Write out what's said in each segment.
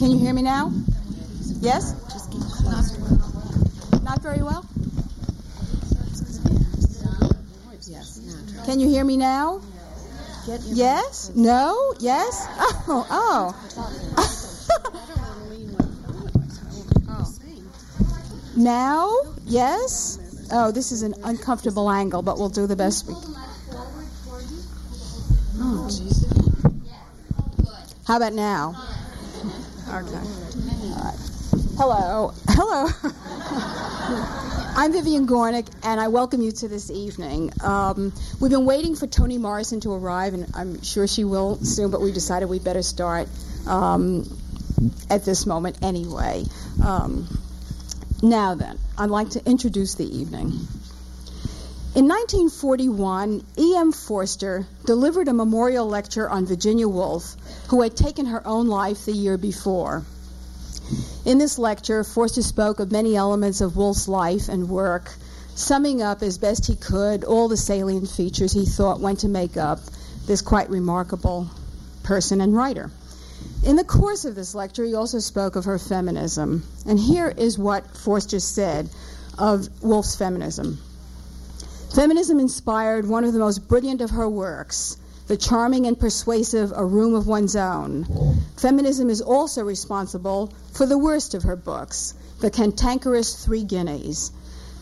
Can you hear me now? Yes? Not very well? Can you hear me now? Yes? No? Yes? Oh, oh. Now? Yes? Oh, this is an uncomfortable angle, but we'll do the best we can. Oh, How about now? Okay. Hello. Hello. I'm Vivian Gornick, and I welcome you to this evening. Um, we've been waiting for Toni Morrison to arrive, and I'm sure she will soon, but we decided we'd better start um, at this moment anyway. Um, now then, I'd like to introduce the evening. In 1941, E.M. Forster delivered a memorial lecture on Virginia Woolf, who had taken her own life the year before. In this lecture, Forster spoke of many elements of Woolf's life and work, summing up as best he could all the salient features he thought went to make up this quite remarkable person and writer. In the course of this lecture, he also spoke of her feminism. And here is what Forster said of Woolf's feminism. Feminism inspired one of the most brilliant of her works, the charming and persuasive A Room of One's Own. Feminism is also responsible for the worst of her books, the cantankerous Three Guineas.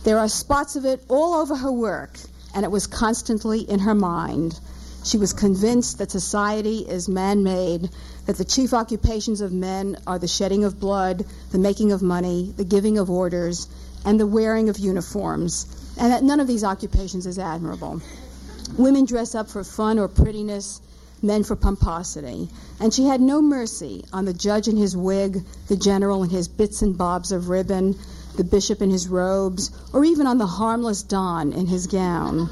There are spots of it all over her work, and it was constantly in her mind. She was convinced that society is man made, that the chief occupations of men are the shedding of blood, the making of money, the giving of orders, and the wearing of uniforms and that none of these occupations is admirable. Women dress up for fun or prettiness, men for pomposity. And she had no mercy on the judge in his wig, the general in his bits and bobs of ribbon, the bishop in his robes, or even on the harmless Don in his gown.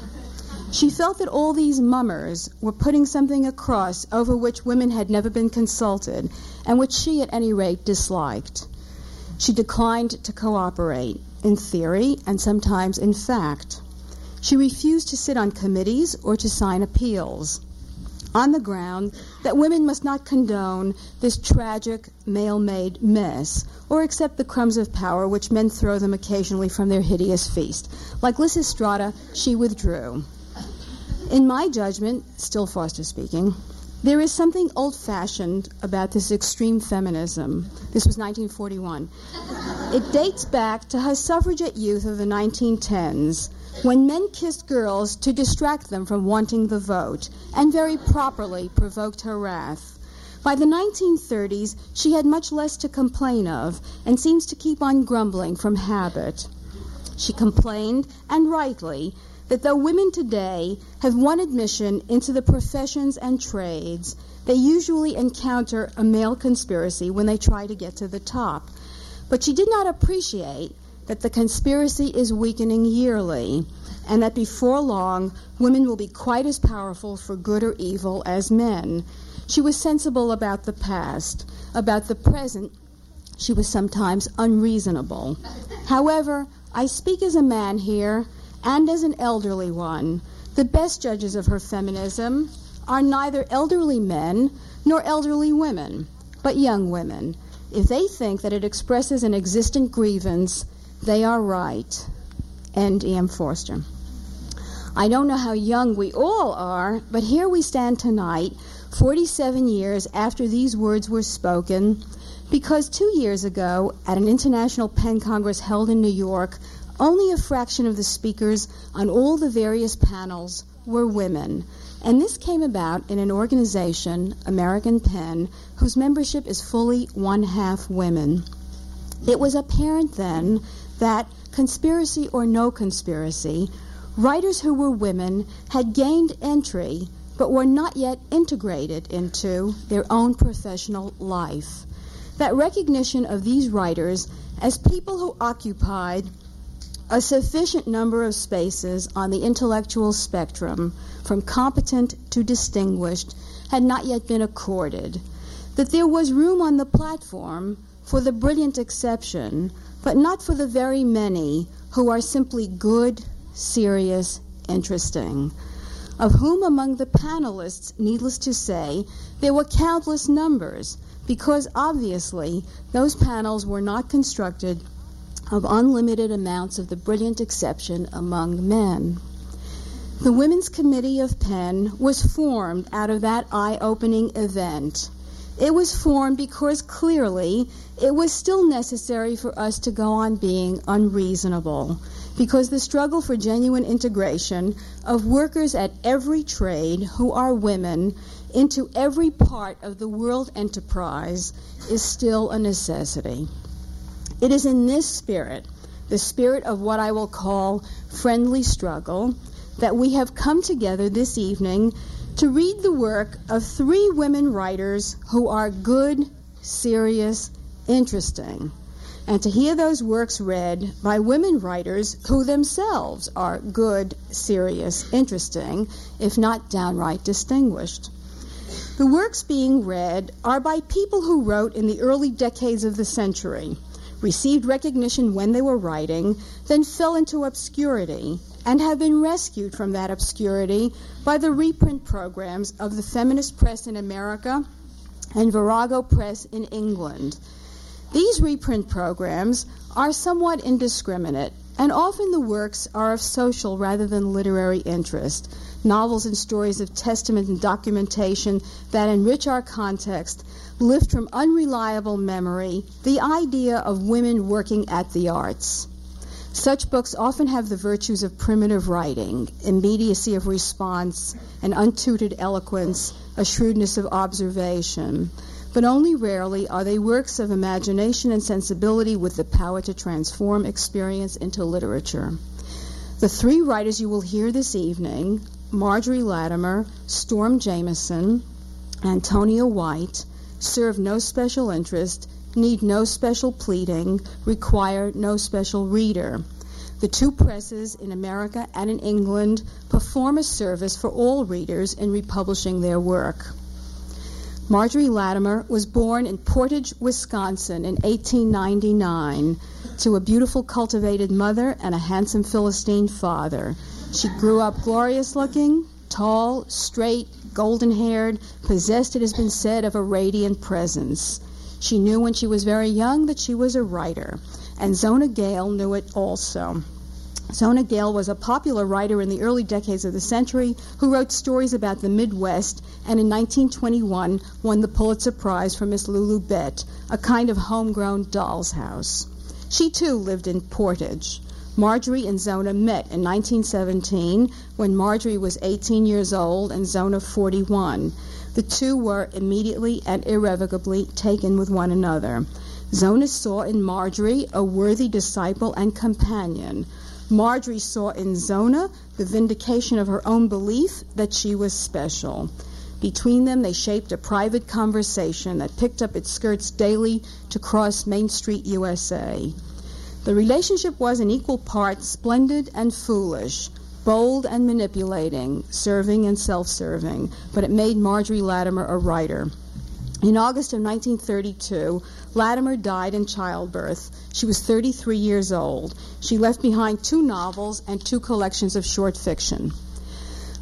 She felt that all these mummers were putting something across over which women had never been consulted, and which she, at any rate, disliked. She declined to cooperate in theory and sometimes in fact. She refused to sit on committees or to sign appeals on the ground that women must not condone this tragic male made mess or accept the crumbs of power which men throw them occasionally from their hideous feast. Like Lysistrata, she withdrew. In my judgment, still Forster speaking, there is something old fashioned about this extreme feminism. This was 1941. It dates back to her suffragette youth of the 1910s when men kissed girls to distract them from wanting the vote and very properly provoked her wrath. By the 1930s, she had much less to complain of and seems to keep on grumbling from habit. She complained, and rightly, that though women today have won admission into the professions and trades, they usually encounter a male conspiracy when they try to get to the top. But she did not appreciate that the conspiracy is weakening yearly and that before long women will be quite as powerful for good or evil as men. She was sensible about the past, about the present. She was sometimes unreasonable. However, I speak as a man here and as an elderly one, the best judges of her feminism are neither elderly men nor elderly women, but young women. If they think that it expresses an existent grievance, they are right. End E.M. Forster. I don't know how young we all are, but here we stand tonight, 47 years after these words were spoken, because two years ago, at an International PEN Congress held in New York, only a fraction of the speakers on all the various panels were women. And this came about in an organization, American PEN, whose membership is fully one half women. It was apparent then that, conspiracy or no conspiracy, writers who were women had gained entry but were not yet integrated into their own professional life. That recognition of these writers as people who occupied a sufficient number of spaces on the intellectual spectrum, from competent to distinguished, had not yet been accorded. That there was room on the platform for the brilliant exception, but not for the very many who are simply good, serious, interesting. of whom among the panelists, needless to say, there were countless numbers, because obviously those panels were not constructed of unlimited amounts of the brilliant exception among men. The Women's Committee of PEN was formed out of that eye opening event. It was formed because clearly it was still necessary for us to go on being unreasonable, because the struggle for genuine integration of workers at every trade who are women into every part of the world enterprise is still a necessity. It is in this spirit, the spirit of what I will call friendly struggle, that we have come together this evening to read the work of three women writers who are good, serious, interesting, and to hear those works read by women writers who themselves are good, serious, interesting, if not downright distinguished. The works being read are by people who wrote in the early decades of the century, received recognition when they were writing, then fell into obscurity, and have been rescued from that obscurity by the reprint programs of the Feminist Press in America and Virago Press in England. These reprint programs are somewhat indiscriminate, and often the works are of social rather than literary interest. Novels and stories of testament and documentation that enrich our context lift from unreliable memory the idea of women working at the arts. Such books often have the virtues of primitive writing, immediacy of response, an untutored eloquence, a shrewdness of observation, but only rarely are they works of imagination and sensibility with the power to transform experience into literature. The three writers you will hear this evening Margery Latimer, Storm Jameson, Antonia White serve no special interest, need no special pleading, require no special reader. The two presses in America and in England perform a service for all readers in republishing their work. Margery Latimer was born in Portage, Wisconsin in 1899 to a beautiful cultivated mother and a handsome Philistine father. She grew up glorious looking, tall, straight, golden haired, possessed, it has been said, of a radiant presence. She knew when she was very young that she was a writer, and Zona Gale knew it also. Zona Gale was a popular writer in the early decades of the century who wrote stories about the Midwest and in 1921 won the Pulitzer Prize for Miss Lulu Bett, a kind of homegrown doll's house. She too lived in Portage. Margery and Zona met in 1917 when Margery was 18 years old and Zona 41. The two were immediately and irrevocably taken with one another. Zona saw in Margery a worthy disciple and companion. Margery saw in Zona the vindication of her own belief that she was special. Between them, they shaped a private conversation that picked up its skirts daily to cross Main Street, USA. The relationship was in equal parts splendid and foolish, bold and manipulating, serving and self serving, but it made Margery Latimer a writer. In August of 1932, Latimer died in childbirth. She was 33 years old. She left behind two novels and two collections of short fiction.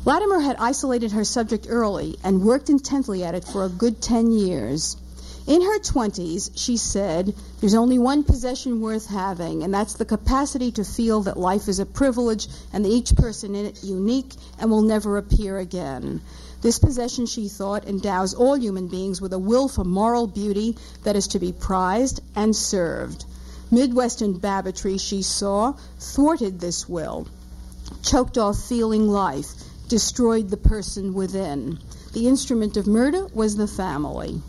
Latimer had isolated her subject early and worked intently at it for a good 10 years. In her 20s, she said, There's only one possession worth having, and that's the capacity to feel that life is a privilege and that each person in it unique and will never appear again. This possession, she thought, endows all human beings with a will for moral beauty that is to be prized and served. Midwestern Babbittry, she saw, thwarted this will, choked off feeling life, destroyed the person within. The instrument of murder was the family.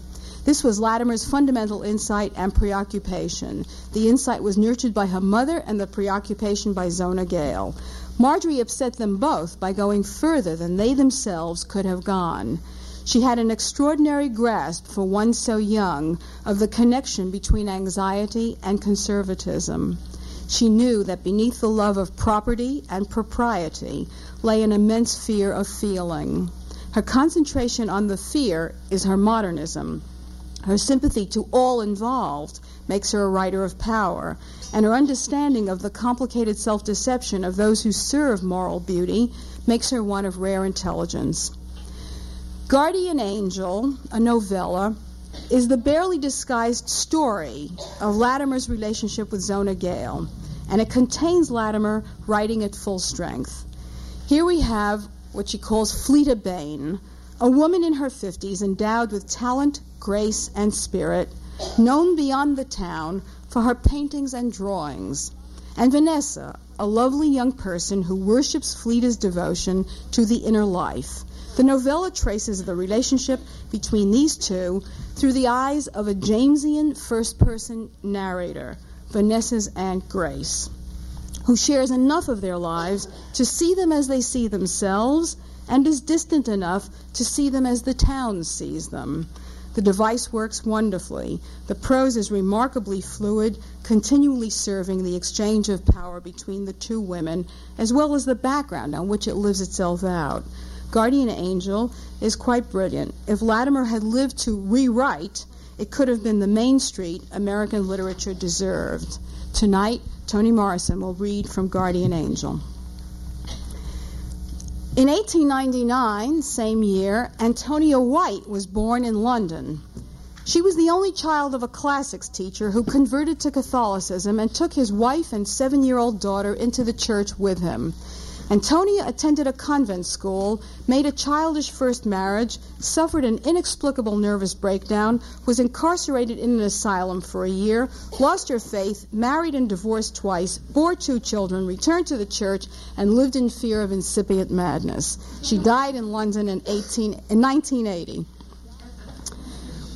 This was Latimer's fundamental insight and preoccupation. The insight was nurtured by her mother and the preoccupation by Zona Gale. Margery upset them both by going further than they themselves could have gone. She had an extraordinary grasp for one so young of the connection between anxiety and conservatism. She knew that beneath the love of property and propriety lay an immense fear of feeling. Her concentration on the fear is her modernism. Her sympathy to all involved makes her a writer of power, and her understanding of the complicated self deception of those who serve moral beauty makes her one of rare intelligence. Guardian Angel, a novella, is the barely disguised story of Latimer's relationship with Zona Gale, and it contains Latimer writing at full strength. Here we have what she calls Fleeta Bain, a woman in her 50s endowed with talent, grace, and spirit, known beyond the town for her paintings and drawings, and Vanessa, a lovely young person who worships Fleeta's devotion to the inner life. The novella traces the relationship between these two through the eyes of a Jamesian first person narrator, Vanessa's Aunt Grace, who shares enough of their lives to see them as they see themselves and is distant enough to see them as the town sees them. The device works wonderfully. The prose is remarkably fluid, continually serving the exchange of power between the two women, as well as the background on which it lives itself out. Guardian Angel is quite brilliant. If Latimer had lived to rewrite, it could have been the Main Street American literature deserved. Tonight, Toni Morrison will read from Guardian Angel. In 1899, same year, Antonia White was born in London. She was the only child of a classics teacher who converted to Catholicism and took his wife and seven year old daughter into the church with him. Antonia attended a convent school, made a childish first marriage, suffered an inexplicable nervous breakdown, was incarcerated in an asylum for a year, lost her faith, married and divorced twice, bore two children, returned to the church, and lived in fear of incipient madness. She died in London in, 18, in 1980.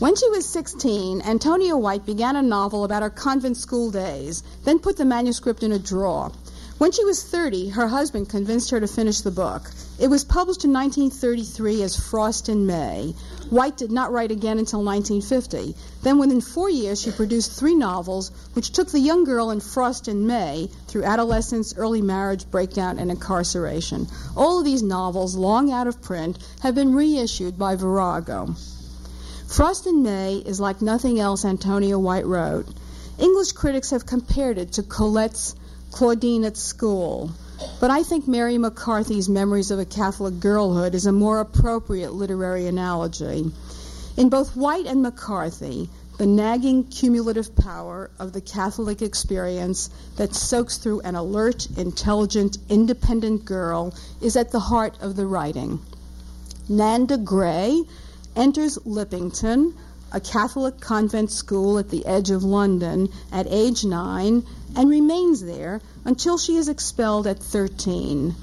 When she was 16, Antonia White began a novel about her convent school days, then put the manuscript in a drawer. When she was 30, her husband convinced her to finish the book. It was published in 1933 as Frost in May. White did not write again until 1950. Then, within four years, she produced three novels, which took the young girl in Frost in May through adolescence, early marriage, breakdown, and incarceration. All of these novels, long out of print, have been reissued by Virago. Frost in May is like nothing else Antonia White wrote. English critics have compared it to Colette's Claudine at school. But I think Mary McCarthy's Memories of a Catholic Girlhood is a more appropriate literary analogy. In both White and McCarthy, the nagging cumulative power of the Catholic experience that soaks through an alert, intelligent, independent girl is at the heart of the writing. Nanda Gray enters Lippington, a Catholic convent school at the edge of London, at age nine and remains there until she is expelled at 13.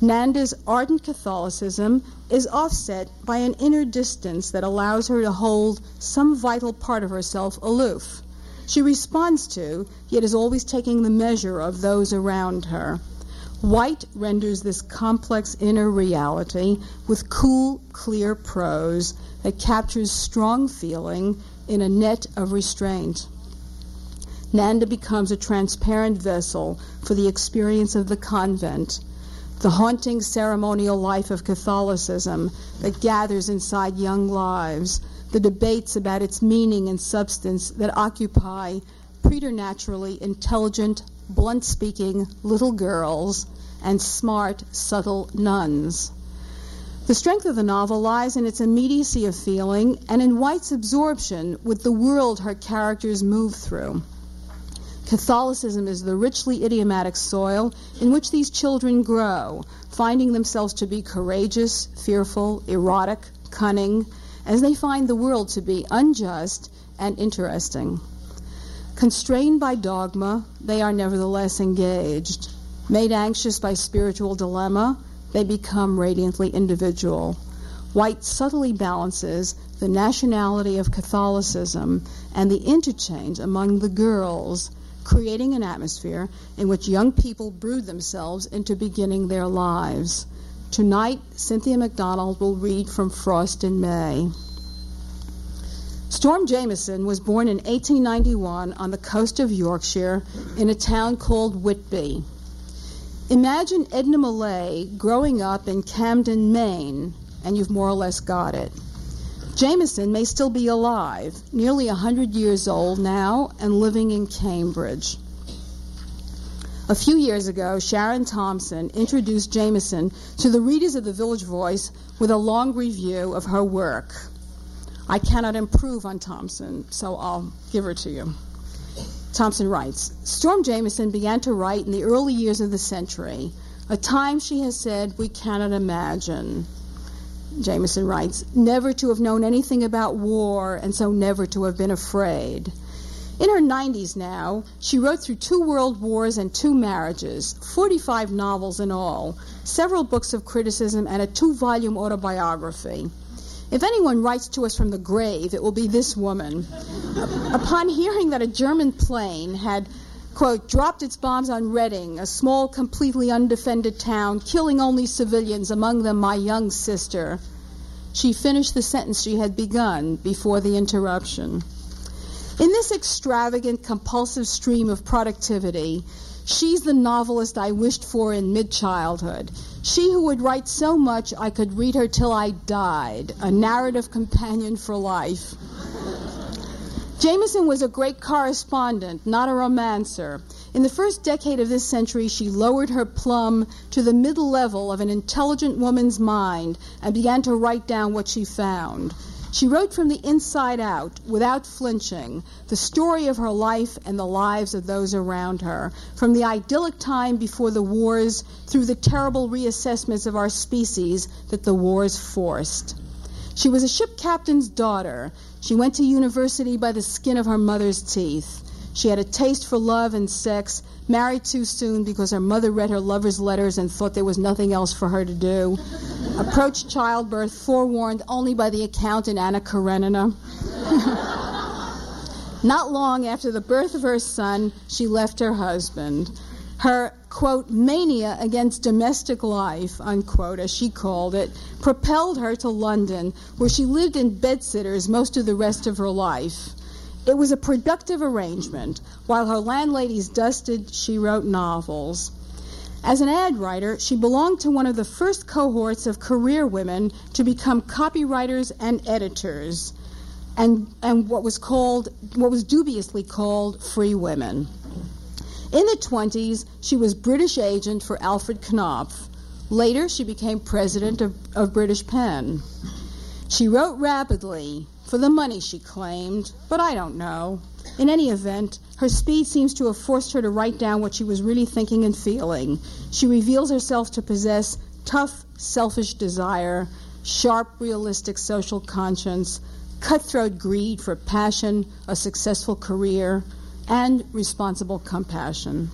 Nanda's ardent Catholicism is offset by an inner distance that allows her to hold some vital part of herself aloof. She responds to, yet is always taking the measure of those around her. White renders this complex inner reality with cool, clear prose that captures strong feeling in a net of restraint. Nanda becomes a transparent vessel for the experience of the convent, the haunting ceremonial life of Catholicism that gathers inside young lives, the debates about its meaning and substance that occupy preternaturally intelligent, blunt speaking little girls and smart, subtle nuns. The strength of the novel lies in its immediacy of feeling and in White's absorption with the world her characters move through. Catholicism is the richly idiomatic soil in which these children grow, finding themselves to be courageous, fearful, erotic, cunning, as they find the world to be unjust and interesting. Constrained by dogma, they are nevertheless engaged. Made anxious by spiritual dilemma, they become radiantly individual. White subtly balances the nationality of Catholicism and the interchange among the girls creating an atmosphere in which young people brood themselves into beginning their lives. Tonight, Cynthia Macdonald will read from Frost in May. Storm Jameson was born in 1891 on the coast of Yorkshire in a town called Whitby. Imagine Edna Millay growing up in Camden, Maine, and you've more or less got it. Jameson may still be alive, nearly a 100 years old now, and living in Cambridge. A few years ago, Sharon Thompson introduced Jameson to the readers of the Village Voice with a long review of her work. I cannot improve on Thompson, so I'll give her to you. Thompson writes Storm Jameson began to write in the early years of the century, a time she has said we cannot imagine. Jameson writes, never to have known anything about war and so never to have been afraid. In her 90s now, she wrote through two world wars and two marriages, 45 novels in all, several books of criticism, and a two volume autobiography. If anyone writes to us from the grave, it will be this woman. Upon hearing that a German plane had, quote, dropped its bombs on Reading, a small, completely undefended town, killing only civilians, among them my young sister, she finished the sentence she had begun before the interruption. In this extravagant, compulsive stream of productivity, she's the novelist I wished for in mid childhood. She who would write so much I could read her till I died, a narrative companion for life. Jameson was a great correspondent, not a romancer. In the first decade of this century, she lowered her plumb to the middle level of an intelligent woman's mind and began to write down what she found. She wrote from the inside out, without flinching, the story of her life and the lives of those around her, from the idyllic time before the wars through the terrible reassessments of our species that the wars forced. She was a ship captain's daughter. She went to university by the skin of her mother's teeth. She had a taste for love and sex, married too soon because her mother read her lover's letters and thought there was nothing else for her to do. Approached childbirth forewarned only by the account in Anna Karenina. Not long after the birth of her son, she left her husband. Her, quote, mania against domestic life, unquote, as she called it, propelled her to London, where she lived in bedsitters most of the rest of her life. It was a productive arrangement. While her landladies dusted, she wrote novels. As an ad writer, she belonged to one of the first cohorts of career women to become copywriters and editors, and, and what was called, what was dubiously called free women. In the 20s, she was British agent for Alfred Knopf. Later, she became president of, of British PEN. She wrote rapidly, for the money, she claimed, but I don't know. In any event, her speed seems to have forced her to write down what she was really thinking and feeling. She reveals herself to possess tough, selfish desire, sharp, realistic social conscience, cutthroat greed for passion, a successful career, and responsible compassion.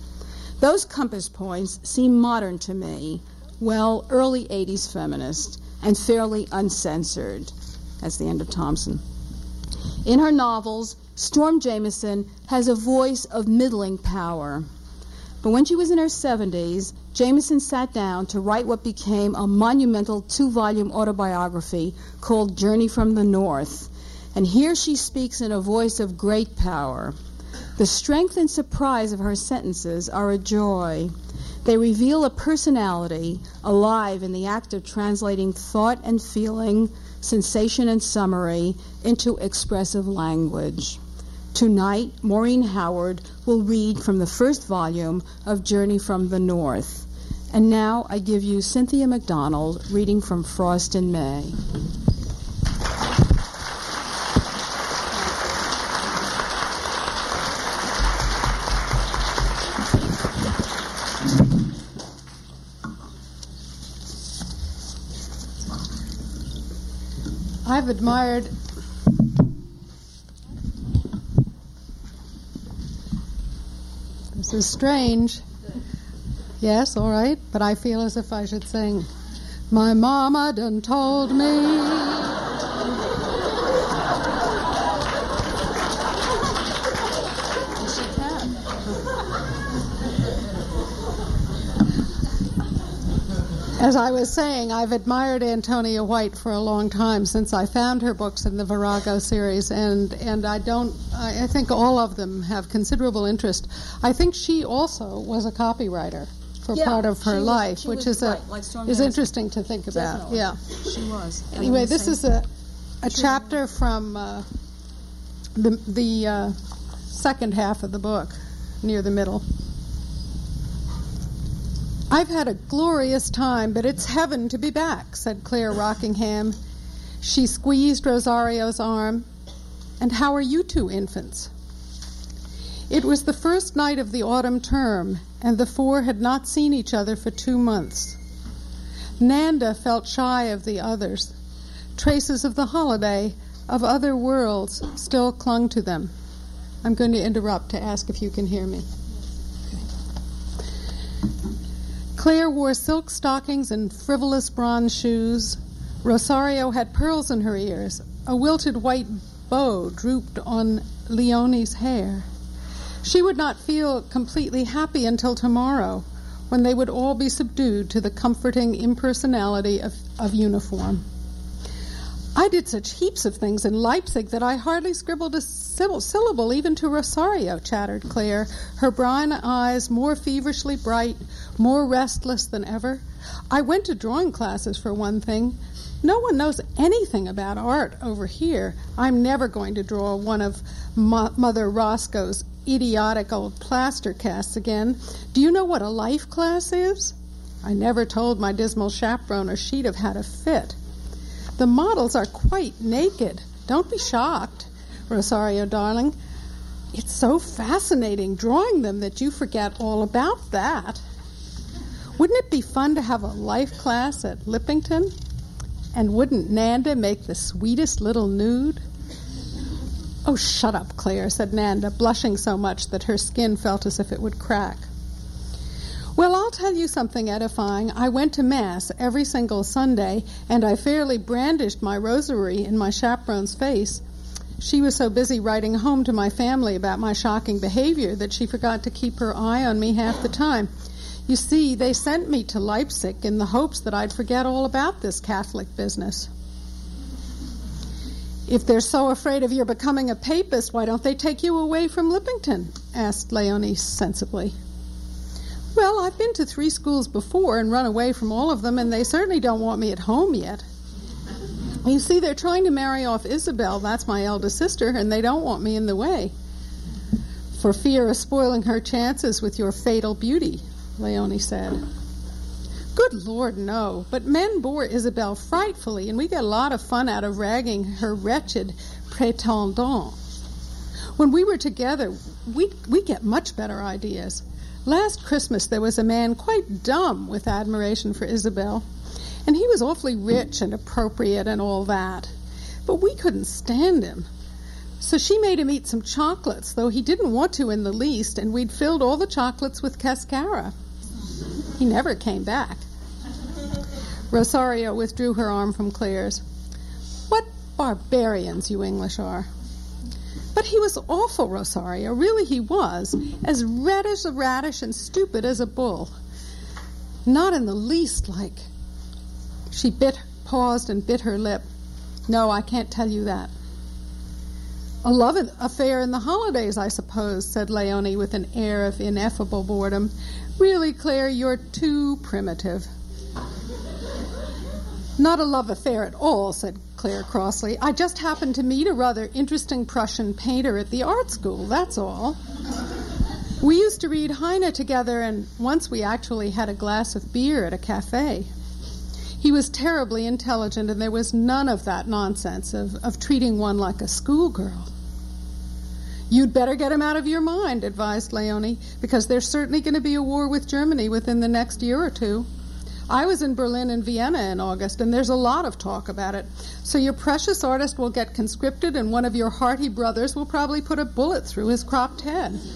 Those compass points seem modern to me, well, early 80s feminist, and fairly uncensored. That's the end of Thompson. In her novels, Storm Jameson has a voice of middling power. But when she was in her 70s, Jameson sat down to write what became a monumental two volume autobiography called Journey from the North. And here she speaks in a voice of great power. The strength and surprise of her sentences are a joy. They reveal a personality alive in the act of translating thought and feeling sensation and summary into expressive language. Tonight, Maureen Howard will read from the first volume of Journey from the North. And now I give you Cynthia Macdonald reading from Frost in May. I've admired This is strange. Yes, all right, but I feel as if I should sing. My mama done told me As I was saying, I've admired Antonia White for a long time since I found her books in the Virago series, and, and I don't. I, I think all of them have considerable interest. I think she also was a copywriter for Yeah, part of her was- life, which was is a right, like is interesting to think about. Definitely. Yeah. She was. Anyway, this is a a chapter from uh, the, the uh, second half of the book, near the middle. I've had a glorious time, but it's heaven to be back, said Claire Rockingham. She squeezed Rosario's arm. And how are you two infants? It was the first night of the autumn term, and the four had not seen each other for two months. Nanda felt shy of the others. Traces of the holiday, of other worlds, still clung to them. I'm going to interrupt to ask if you can hear me. Claire wore silk stockings and frivolous bronze shoes. Rosario had pearls in her ears. A wilted white bow drooped on Leonie's hair. She would not feel completely happy until tomorrow, when they would all be subdued to the comforting impersonality of, of uniform. I did such heaps of things in Leipzig that I hardly scribbled a syllable even to Rosario, chattered Claire, her brown eyes more feverishly bright, more restless than ever. I went to drawing classes for one thing. No one knows anything about art over here. I'm never going to draw one of Mo- Mother Roscoe's idiotic old plaster casts again. Do you know what a life class is? I never told my dismal chaperone or she'd have had a fit. The models are quite naked. Don't be shocked, Rosario darling. It's so fascinating drawing them that you forget all about that. Wouldn't it be fun to have a life class at Lippington? And wouldn't Nanda make the sweetest little nude? Oh, shut up, Claire, said Nanda, blushing so much that her skin felt as if it would crack. Well, I'll tell you something edifying. I went to Mass every single Sunday, and I fairly brandished my rosary in my chaperone's face. She was so busy writing home to my family about my shocking behavior that she forgot to keep her eye on me half the time. You see, they sent me to Leipzig in the hopes that I'd forget all about this Catholic business. If they're so afraid of your becoming a papist, why don't they take you away from Lippington? asked Leonie sensibly. Well, I've been to three schools before and run away from all of them, and they certainly don't want me at home yet. You see, they're trying to marry off Isabel, that's my eldest sister, and they don't want me in the way. For fear of spoiling her chances with your fatal beauty, Leonie said. Good Lord, no. But men bore Isabel frightfully, and we get a lot of fun out of ragging her wretched prétendant. When we were together, we we get much better ideas. Last Christmas, there was a man quite dumb with admiration for Isabel, and he was awfully rich and appropriate and all that. But we couldn't stand him. So she made him eat some chocolates, though he didn't want to in the least, and we'd filled all the chocolates with cascara. He never came back. Rosario withdrew her arm from Claire's. What barbarians you English are. But he was awful, Rosario. Really, he was. As red as a radish and stupid as a bull. Not in the least like. She bit, paused, and bit her lip. No, I can't tell you that. A love affair in the holidays, I suppose, said Leonie with an air of ineffable boredom. Really, Claire, you're too primitive. Not a love affair at all, said Claire crossly. I just happened to meet a rather interesting Prussian painter at the art school, that's all. We used to read Heine together, and once we actually had a glass of beer at a cafe. He was terribly intelligent, and there was none of that nonsense of, of treating one like a schoolgirl. You'd better get him out of your mind, advised Leonie, because there's certainly going to be a war with Germany within the next year or two. I was in Berlin and Vienna in August, and there's a lot of talk about it. So your precious artist will get conscripted, and one of your hearty brothers will probably put a bullet through his cropped head.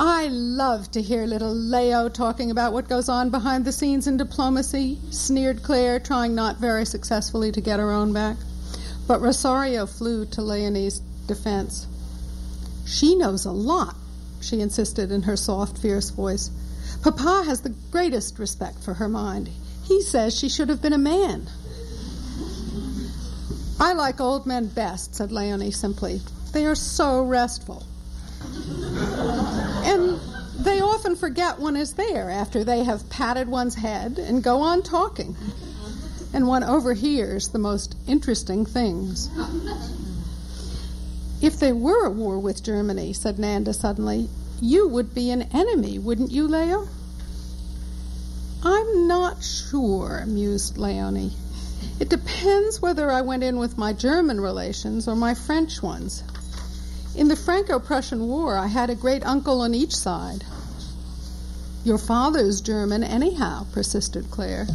I love to hear little Leo talking about what goes on behind the scenes in diplomacy, sneered Claire, trying not very successfully to get her own back. But Rosario flew to Leonie's defense. She knows a lot, she insisted in her soft, fierce voice. Papa has the greatest respect for her mind. He says she should have been a man. I like old men best, said Leonie simply. They are so restful. and they often forget one is there after they have patted one's head and go on talking. And one overhears the most interesting things. If there were a war with Germany, said Nanda suddenly, you would be an enemy, wouldn't you, Leo? I'm not sure, mused Leonie. It depends whether I went in with my German relations or my French ones. In the Franco Prussian War, I had a great uncle on each side. Your father's German, anyhow, persisted Claire.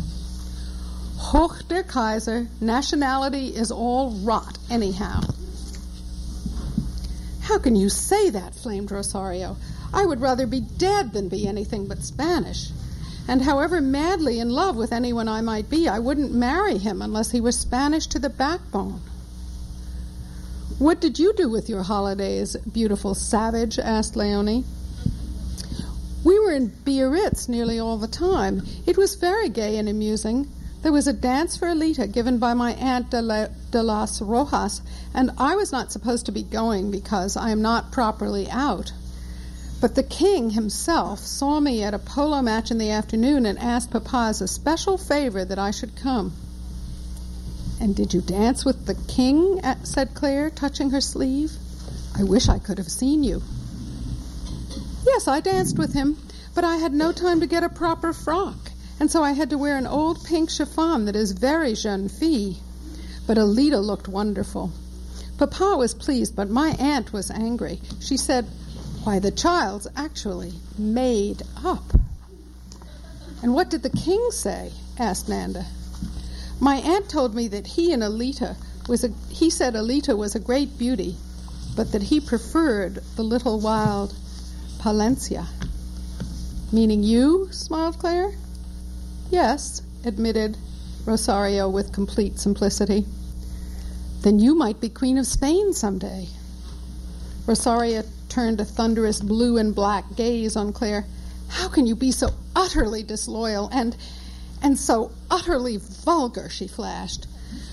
Hoch der Kaiser, nationality is all rot, anyhow. How can you say that? flamed Rosario. I would rather be dead than be anything but Spanish. And however madly in love with anyone I might be, I wouldn't marry him unless he was Spanish to the backbone. What did you do with your holidays, beautiful savage? asked Leonie. We were in Biarritz nearly all the time. It was very gay and amusing. There was a dance for Alita given by my aunt de, La, de las Rojas, and I was not supposed to be going because I am not properly out. But the king himself saw me at a polo match in the afternoon and asked Papa as a special favor that I should come. And did you dance with the king? said Claire, touching her sleeve. I wish I could have seen you. Yes, I danced with him, but I had no time to get a proper frock and so I had to wear an old pink chiffon that is very jeune fille. But Alita looked wonderful. Papa was pleased, but my aunt was angry. She said, Why, the child's actually made up. And what did the king say? asked Nanda. My aunt told me that he and Alita was a, he said Alita was a great beauty, but that he preferred the little wild Palencia. Meaning you? smiled Claire. Yes, admitted Rosario with complete simplicity. Then you might be Queen of Spain someday. Rosario turned a thunderous blue and black gaze on Claire. How can you be so utterly disloyal and and so utterly vulgar, she flashed.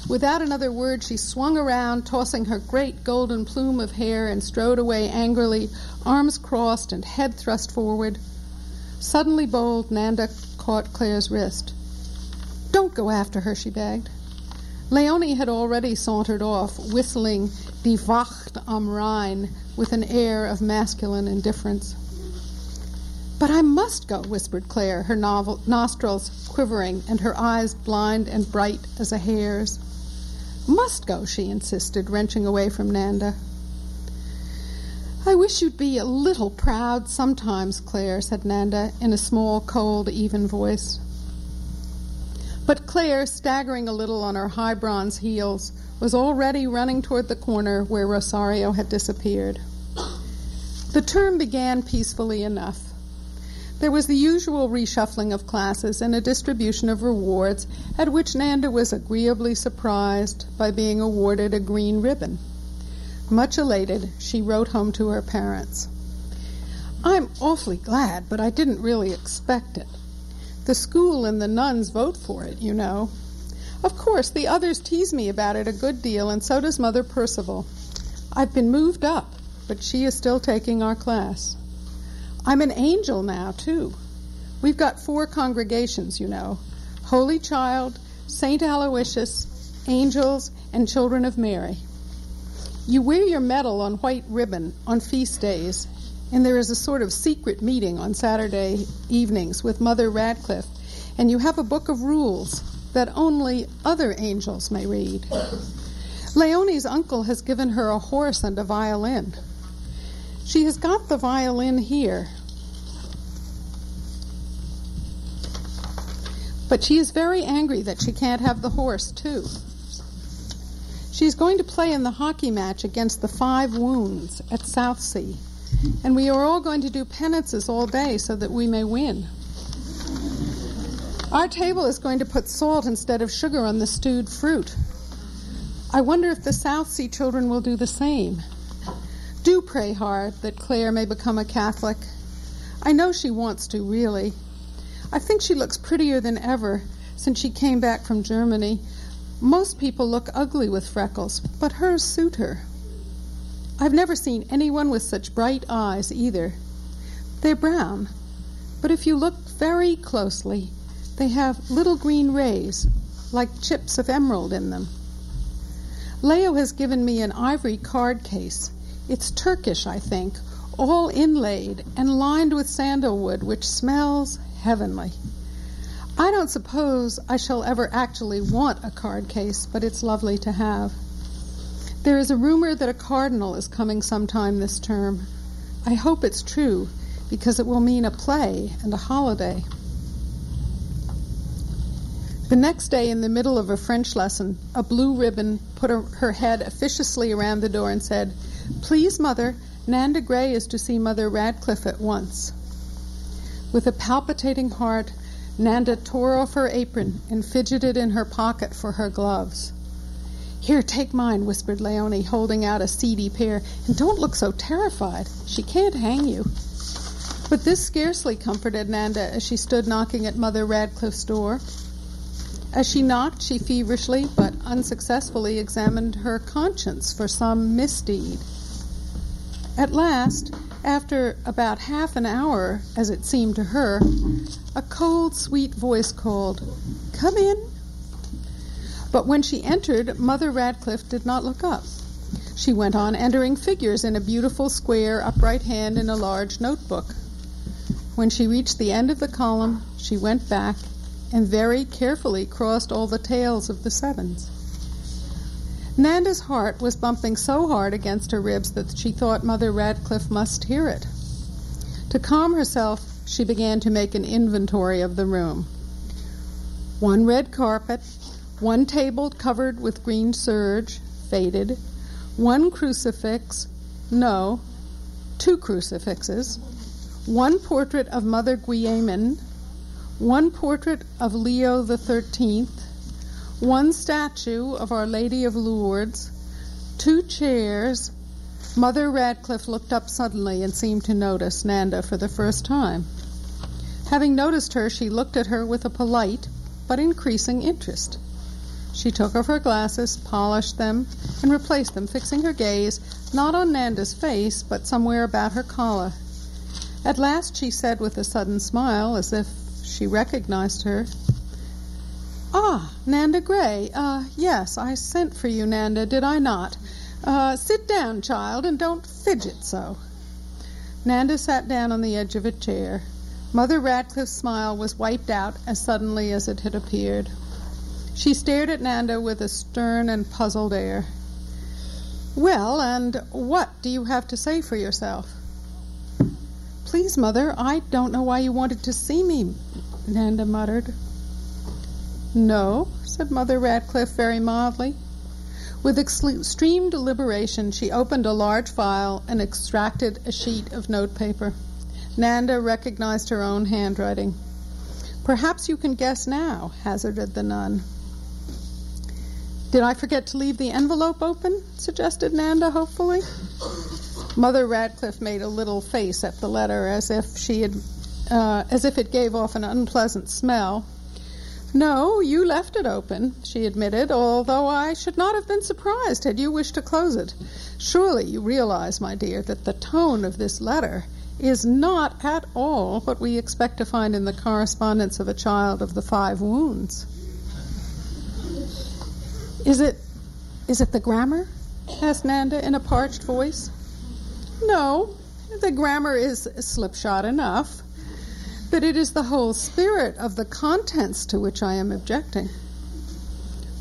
Without another word, she swung around, tossing her great golden plume of hair, and strode away angrily, arms crossed and head thrust forward. Suddenly bold, Nanda caught Claire's wrist. Don't go after her, she begged. Leonie had already sauntered off, whistling Die Wacht am Rhein with an air of masculine indifference. But I must go, whispered Claire, her novel, nostrils quivering and her eyes blind and bright as a hare's. Must go, she insisted, wrenching away from Nanda. I wish you'd be a little proud sometimes, Claire, said Nanda in a small, cold, even voice. But Claire, staggering a little on her high bronze heels, was already running toward the corner where Rosario had disappeared. The term began peacefully enough. There was the usual reshuffling of classes and a distribution of rewards, at which Nanda was agreeably surprised by being awarded a green ribbon. Much elated, she wrote home to her parents. I'm awfully glad, but I didn't really expect it. The school and the nuns vote for it, you know. Of course, the others tease me about it a good deal, and so does Mother Percival. I've been moved up, but she is still taking our class. I'm an angel now, too. We've got four congregations, you know Holy Child, St. Aloysius, Angels, and Children of Mary. You wear your medal on white ribbon on feast days, and there is a sort of secret meeting on Saturday evenings with Mother Radcliffe, and you have a book of rules that only other angels may read. Leonie's uncle has given her a horse and a violin. She has got the violin here. But she is very angry that she can't have the horse, too. She's going to play in the hockey match against the Five Wounds at Southsea. And we are all going to do penances all day so that we may win. Our table is going to put salt instead of sugar on the stewed fruit. I wonder if the Southsea children will do the same. Do pray hard that Claire may become a Catholic. I know she wants to, really. I think she looks prettier than ever since she came back from Germany most people look ugly with freckles, but hers suit her. I've never seen anyone with such bright eyes either. They're brown, but if you look very closely, they have little green rays, like chips of emerald in them. Leo has given me an ivory card case. It's Turkish, I think, all inlaid and lined with sandalwood, which smells heavenly. I don't suppose I shall ever actually want a card case, but it's lovely to have. There is a rumor that a cardinal is coming sometime this term. I hope it's true, because it will mean a play and a holiday. The next day, in the middle of a French lesson, a blue ribbon put her, head officiously around the door and said, Please, Mother, Nanda Gray is to see Mother Radcliffe at once. With a palpitating heart, Nanda tore off her apron and fidgeted in her pocket for her gloves. Here, take mine, whispered Leonie, holding out a seedy pair, and don't look so terrified. She can't hang you. But this scarcely comforted Nanda as she stood knocking at Mother Radcliffe's door. As she knocked, she feverishly but unsuccessfully examined her conscience for some misdeed. At last, after about half an hour, as it seemed to her, a cold, sweet voice called, Come in. But when she entered, Mother Radcliffe did not look up. She went on entering figures in a beautiful square upright hand in a large notebook. When she reached the end of the column, she went back and very carefully crossed all the tails of the sevens. Nanda's heart was bumping so hard against her ribs that she thought Mother Radcliffe must hear it. To calm herself, she began to make an inventory of the room. One red carpet, one table covered with green serge, faded, one crucifix, no, two crucifixes, one portrait of Mother Guillemin, one portrait of Leo XIII, one statue of Our Lady of Lourdes, two chairs. Mother Radcliffe looked up suddenly and seemed to notice Nanda for the first time. Having noticed her, she looked at her with a polite but increasing interest. She took off her glasses, polished them, and replaced them, fixing her gaze not on Nanda's face, but somewhere about her collar. At last she said with a sudden smile, as if she recognized her. Ah, Nanda Gray. Uh, yes, I sent for you, Nanda, did I not? Uh, sit down, child, and don't fidget so. Nanda sat down on the edge of a chair. Mother Radcliffe's smile was wiped out as suddenly as it had appeared. She stared at Nanda with a stern and puzzled air. Well, and what do you have to say for yourself? Please, Mother, I don't know why you wanted to see me, Nanda muttered. No, said Mother Radcliffe very mildly. With extreme deliberation, she opened a large file and extracted a sheet of notepaper. Nanda recognized her own handwriting. Perhaps you can guess now, hazarded the nun. Did I forget to leave the envelope open? suggested Nanda hopefully. Mother Radcliffe made a little face at the letter as if she had uh, as if it gave off an unpleasant smell. No, you left it open, she admitted, although I should not have been surprised had you wished to close it. Surely you realize, my dear, that the tone of this letter is not at all what we expect to find in the correspondence of a child of the five wounds. Is it is it the grammar? asked Nanda in a parched voice. No, the grammar is slipshod enough, but it is the whole spirit of the contents to which I am objecting.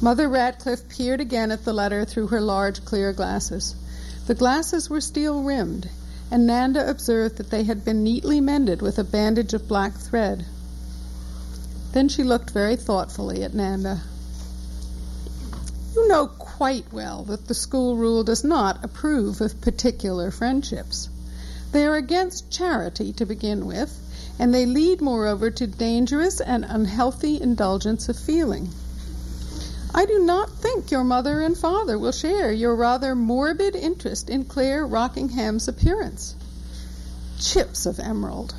Mother Radcliffe peered again at the letter through her large clear glasses. The glasses were steel rimmed, and Nanda observed that they had been neatly mended with a bandage of black thread. Then she looked very thoughtfully at Nanda. You know quite well that the school rule does not approve of particular friendships. They are against charity to begin with, and they lead, moreover, to dangerous and unhealthy indulgence of feeling. I do not think your mother and father will share your rather morbid interest in Claire Rockingham's appearance. Chips of emerald.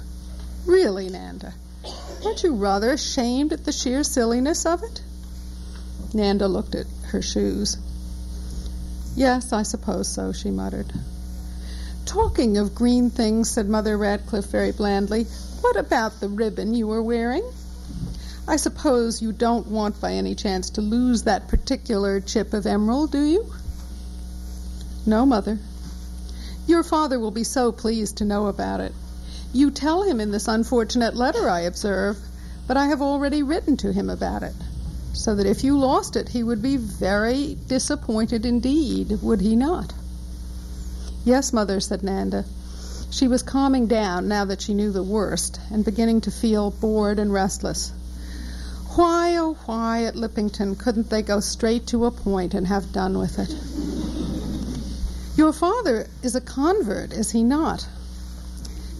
Really, Nanda, aren't you rather ashamed at the sheer silliness of it? Nanda looked at her shoes. Yes, I suppose so, she muttered. Talking of green things, said Mother Radcliffe very blandly, what about the ribbon you were wearing? I suppose you don't want by any chance to lose that particular chip of emerald, do you? No, Mother. Your father will be so pleased to know about it. You tell him in this unfortunate letter, I observe, but I have already written to him about it, so that if you lost it, he would be very disappointed indeed, would he not? Yes, Mother, said Nanda. She was calming down now that she knew the worst and beginning to feel bored and restless. Why, oh, why at Lippington couldn't they go straight to a point and have done with it? Your father is a convert, is he not?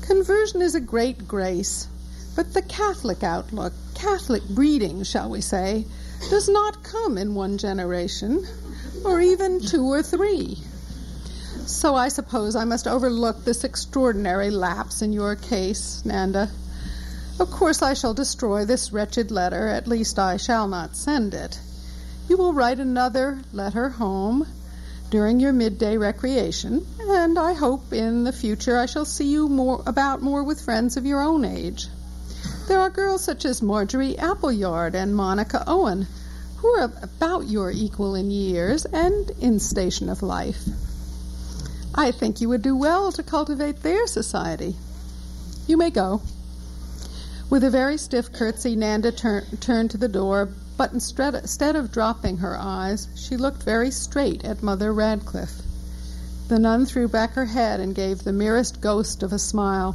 Conversion is a great grace, but the Catholic outlook, Catholic breeding, shall we say, does not come in one generation, or even two or three. So I suppose I must overlook this extraordinary lapse in your case, Nanda. Of course, I shall destroy this wretched letter, at least I shall not send it. You will write another letter home during your midday recreation, and I hope in the future I shall see you more about more with friends of your own age. There are girls such as Marjorie Appleyard and Monica Owen who are about your equal in years and in station of life. I think you would do well to cultivate their society. You may go. With a very stiff curtsy, Nanda tur- turned to the door, but instead, instead of dropping her eyes, she looked very straight at Mother Radcliffe. The nun threw back her head and gave the merest ghost of a smile.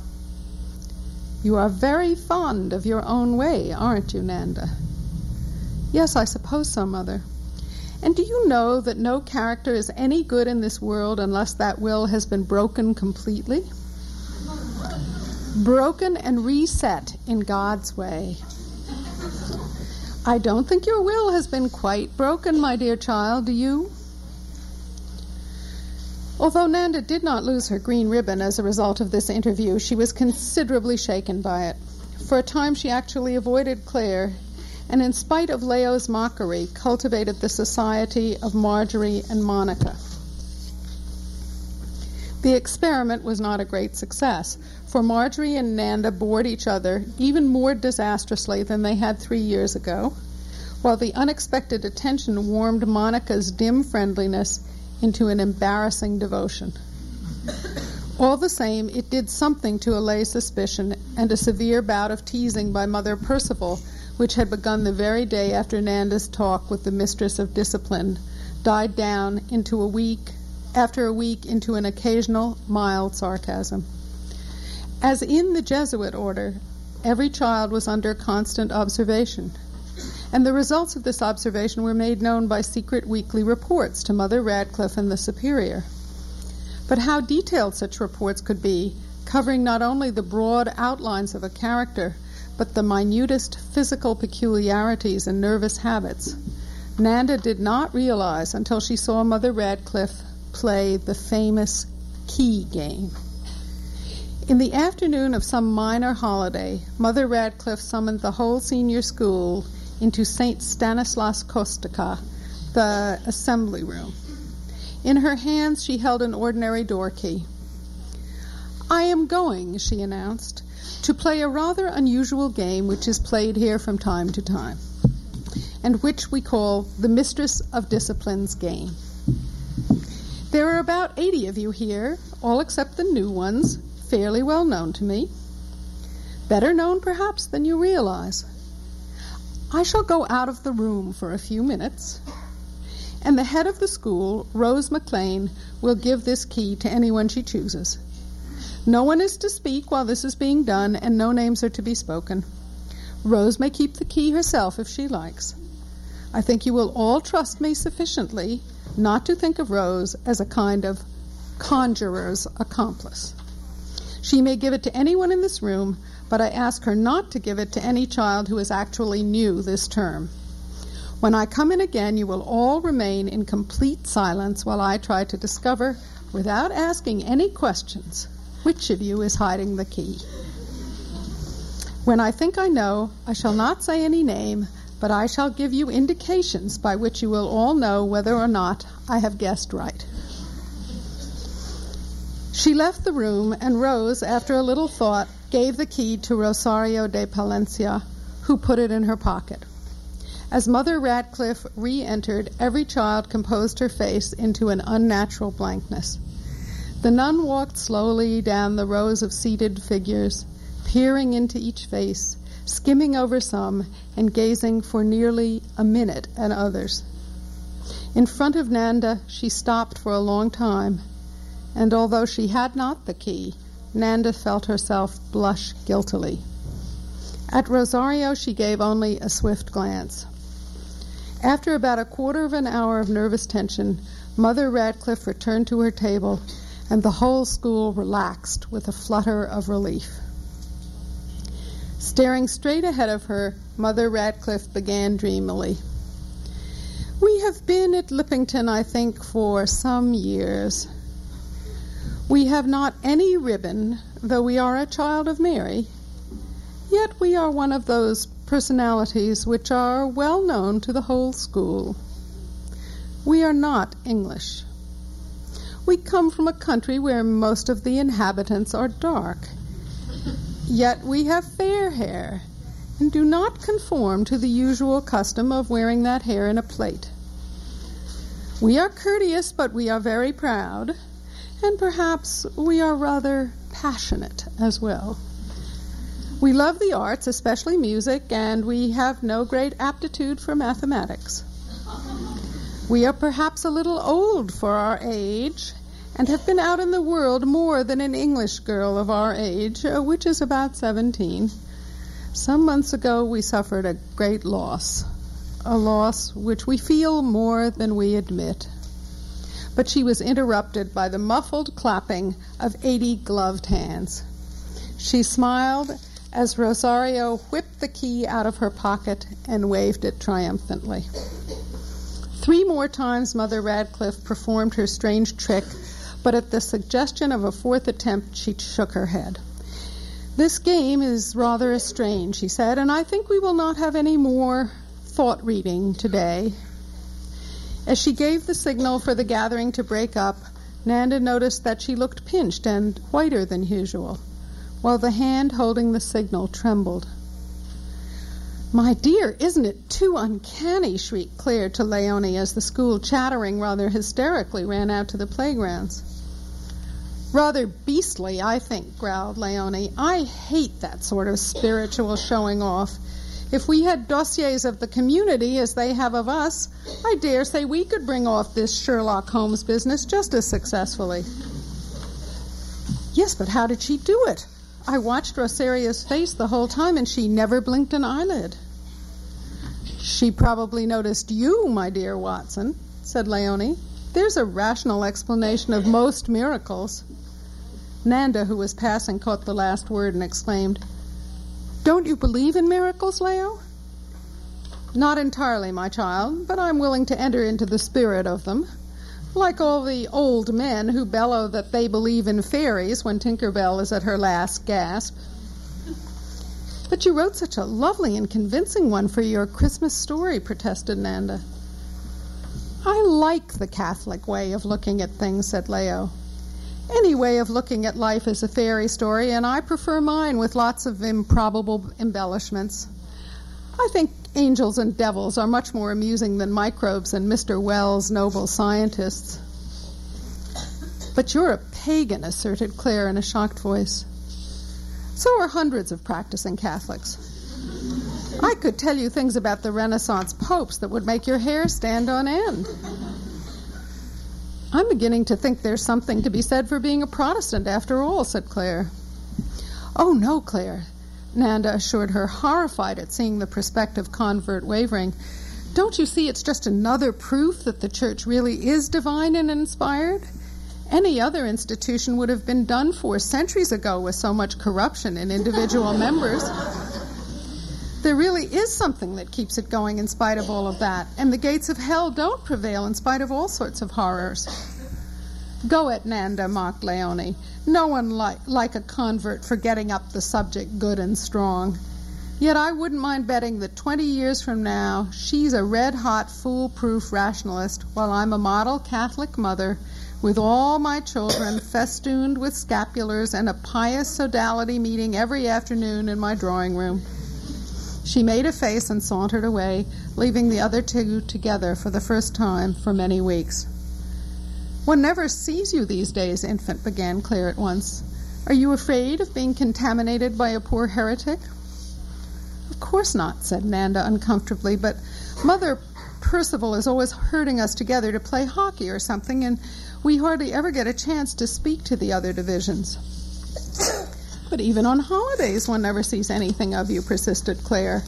You are very fond of your own way, aren't you, Nanda? Yes, I suppose so, Mother. And do you know that no character is any good in this world unless that will has been broken completely? Broken and reset in God's way. I don't think your will has been quite broken, my dear child, do you? Although Nanda did not lose her green ribbon as a result of this interview, she was considerably shaken by it. For a time, she actually avoided Claire and in spite of Leo's mockery, cultivated the society of Marjorie and Monica. The experiment was not a great success, for Marjorie and Nanda bored each other even more disastrously than they had three years ago, while the unexpected attention warmed Monica's dim friendliness into an embarrassing devotion. All the same, it did something to allay suspicion, and a severe bout of teasing by Mother Percival which had begun the very day after Nanda's talk with the mistress of discipline, died down into a week after a week into an occasional mild sarcasm. As in the Jesuit order, every child was under constant observation, and the results of this observation were made known by secret weekly reports to Mother Radcliffe and the Superior. But how detailed such reports could be, covering not only the broad outlines of a character, but the minutest physical peculiarities and nervous habits, Nanda did not realize until she saw Mother Radcliffe play the famous key game. In the afternoon of some minor holiday, Mother Radcliffe summoned the whole senior school into St. Stanislas Kostka, the assembly room. In her hands, she held an ordinary door key. I am going, she announced, to play a rather unusual game which is played here from time to time, and which we call the Mistress of Discipline's game. There are about 80 of you here, all except the new ones, fairly well known to me. Better known, perhaps, than you realize. I shall go out of the room for a few minutes, and the head of the school, Rose McLean, will give this key to anyone she chooses. No one is to speak while this is being done, and no names are to be spoken. Rose may keep the key herself if she likes. I think you will all trust me sufficiently not to think of Rose as a kind of conjurer's accomplice. She may give it to anyone in this room, but I ask her not to give it to any child who is actually new this term. When I come in again, you will all remain in complete silence while I try to discover, without asking any questions, which of you is hiding the key? When I think I know, I shall not say any name, but I shall give you indications by which you will all know whether or not I have guessed right. She left the room, and Rose, after a little thought, gave the key to Rosario de Palencia, who put it in her pocket. As Mother Radcliffe re entered, every child composed her face into an unnatural blankness. The nun walked slowly down the rows of seated figures, peering into each face, skimming over some, and gazing for nearly a minute at others. In front of Nanda, she stopped for a long time, and although she had not the key, Nanda felt herself blush guiltily. At Rosario, she gave only a swift glance. After about a quarter of an hour of nervous tension, Mother Radcliffe returned to her table, and the whole school relaxed with a flutter of relief. Staring straight ahead of her, Mother Radcliffe began dreamily. We have been at Lippington, I think, for some years. We have not any ribbon, though we are a child of Mary. Yet we are one of those personalities which are well known to the whole school. We are not English. We come from a country where most of the inhabitants are dark. Yet we have fair hair and do not conform to the usual custom of wearing that hair in a plait. We are courteous, but we are very proud, and perhaps we are rather passionate as well. We love the arts, especially music, and we have no great aptitude for mathematics. We are perhaps a little old for our age, and have been out in the world more than an English girl of our age, uh, which is about 17. Some months ago, we suffered a great loss, a loss which we feel more than we admit. But she was interrupted by the muffled clapping of 80 gloved hands. She smiled as Rosario whipped the key out of her pocket and waved it triumphantly. Three more times Mother Radcliffe performed her strange trick but at the suggestion of a fourth attempt, she shook her head. This game is rather strange, she said, and I think we will not have any more thought reading today. As she gave the signal for the gathering to break up, Nanda noticed that she looked pinched and whiter than usual, while the hand holding the signal trembled. My dear, isn't it too uncanny? shrieked Claire to Leonie as the school, chattering rather hysterically, ran out to the playgrounds. Rather beastly, I think, growled Leonie. I hate that sort of spiritual showing off. If we had dossiers of the community as they have of us, I dare say we could bring off this Sherlock Holmes business just as successfully. Yes, but how did she do it? I watched Rosario's face the whole time and she never blinked an eyelid. She probably noticed you, my dear Watson, said Leonie. There's a rational explanation of most miracles. Nanda, who was passing, caught the last word and exclaimed, Don't you believe in miracles, Leo? Not entirely, my child, but I'm willing to enter into the spirit of them. Like all the old men who bellow that they believe in fairies when Tinker Bell is at her last gasp. But you wrote such a lovely and convincing one for your Christmas story, protested Nanda. I like the Catholic way of looking at things, said Leo. Any way of looking at life is a fairy story, and I prefer mine with lots of improbable embellishments. I think angels and devils are much more amusing than microbes and Mr. Wells' noble scientists. But you're a pagan, asserted Claire in a shocked voice. So are hundreds of practicing Catholics. I could tell you things about the Renaissance popes that would make your hair stand on end. I'm beginning to think there's something to be said for being a Protestant after all, said Claire. Oh, no, Claire, Nanda assured her, horrified at seeing the prospective convert wavering. Don't you see it's just another proof that the church really is divine and inspired? Any other institution would have been done for centuries ago with so much corruption in individual members. There really is something that keeps it going in spite of all of that, and the gates of hell don't prevail in spite of all sorts of horrors. Go it, Nanda, mocked Leonie. No one li- like a convert for getting up the subject good and strong. Yet I wouldn't mind betting that 20 years from now, she's a red hot, foolproof rationalist, while I'm a model Catholic mother with all my children festooned with scapulars and a pious sodality meeting every afternoon in my drawing room. She made a face and sauntered away, leaving the other two together for the first time for many weeks. One never sees you these days, infant, began Claire at once. Are you afraid of being contaminated by a poor heretic? Of course not, said Nanda uncomfortably, but Mother Percival is always herding us together to play hockey or something, and we hardly ever get a chance to speak to the other divisions. But even on holidays, one never sees anything of you, persisted Claire.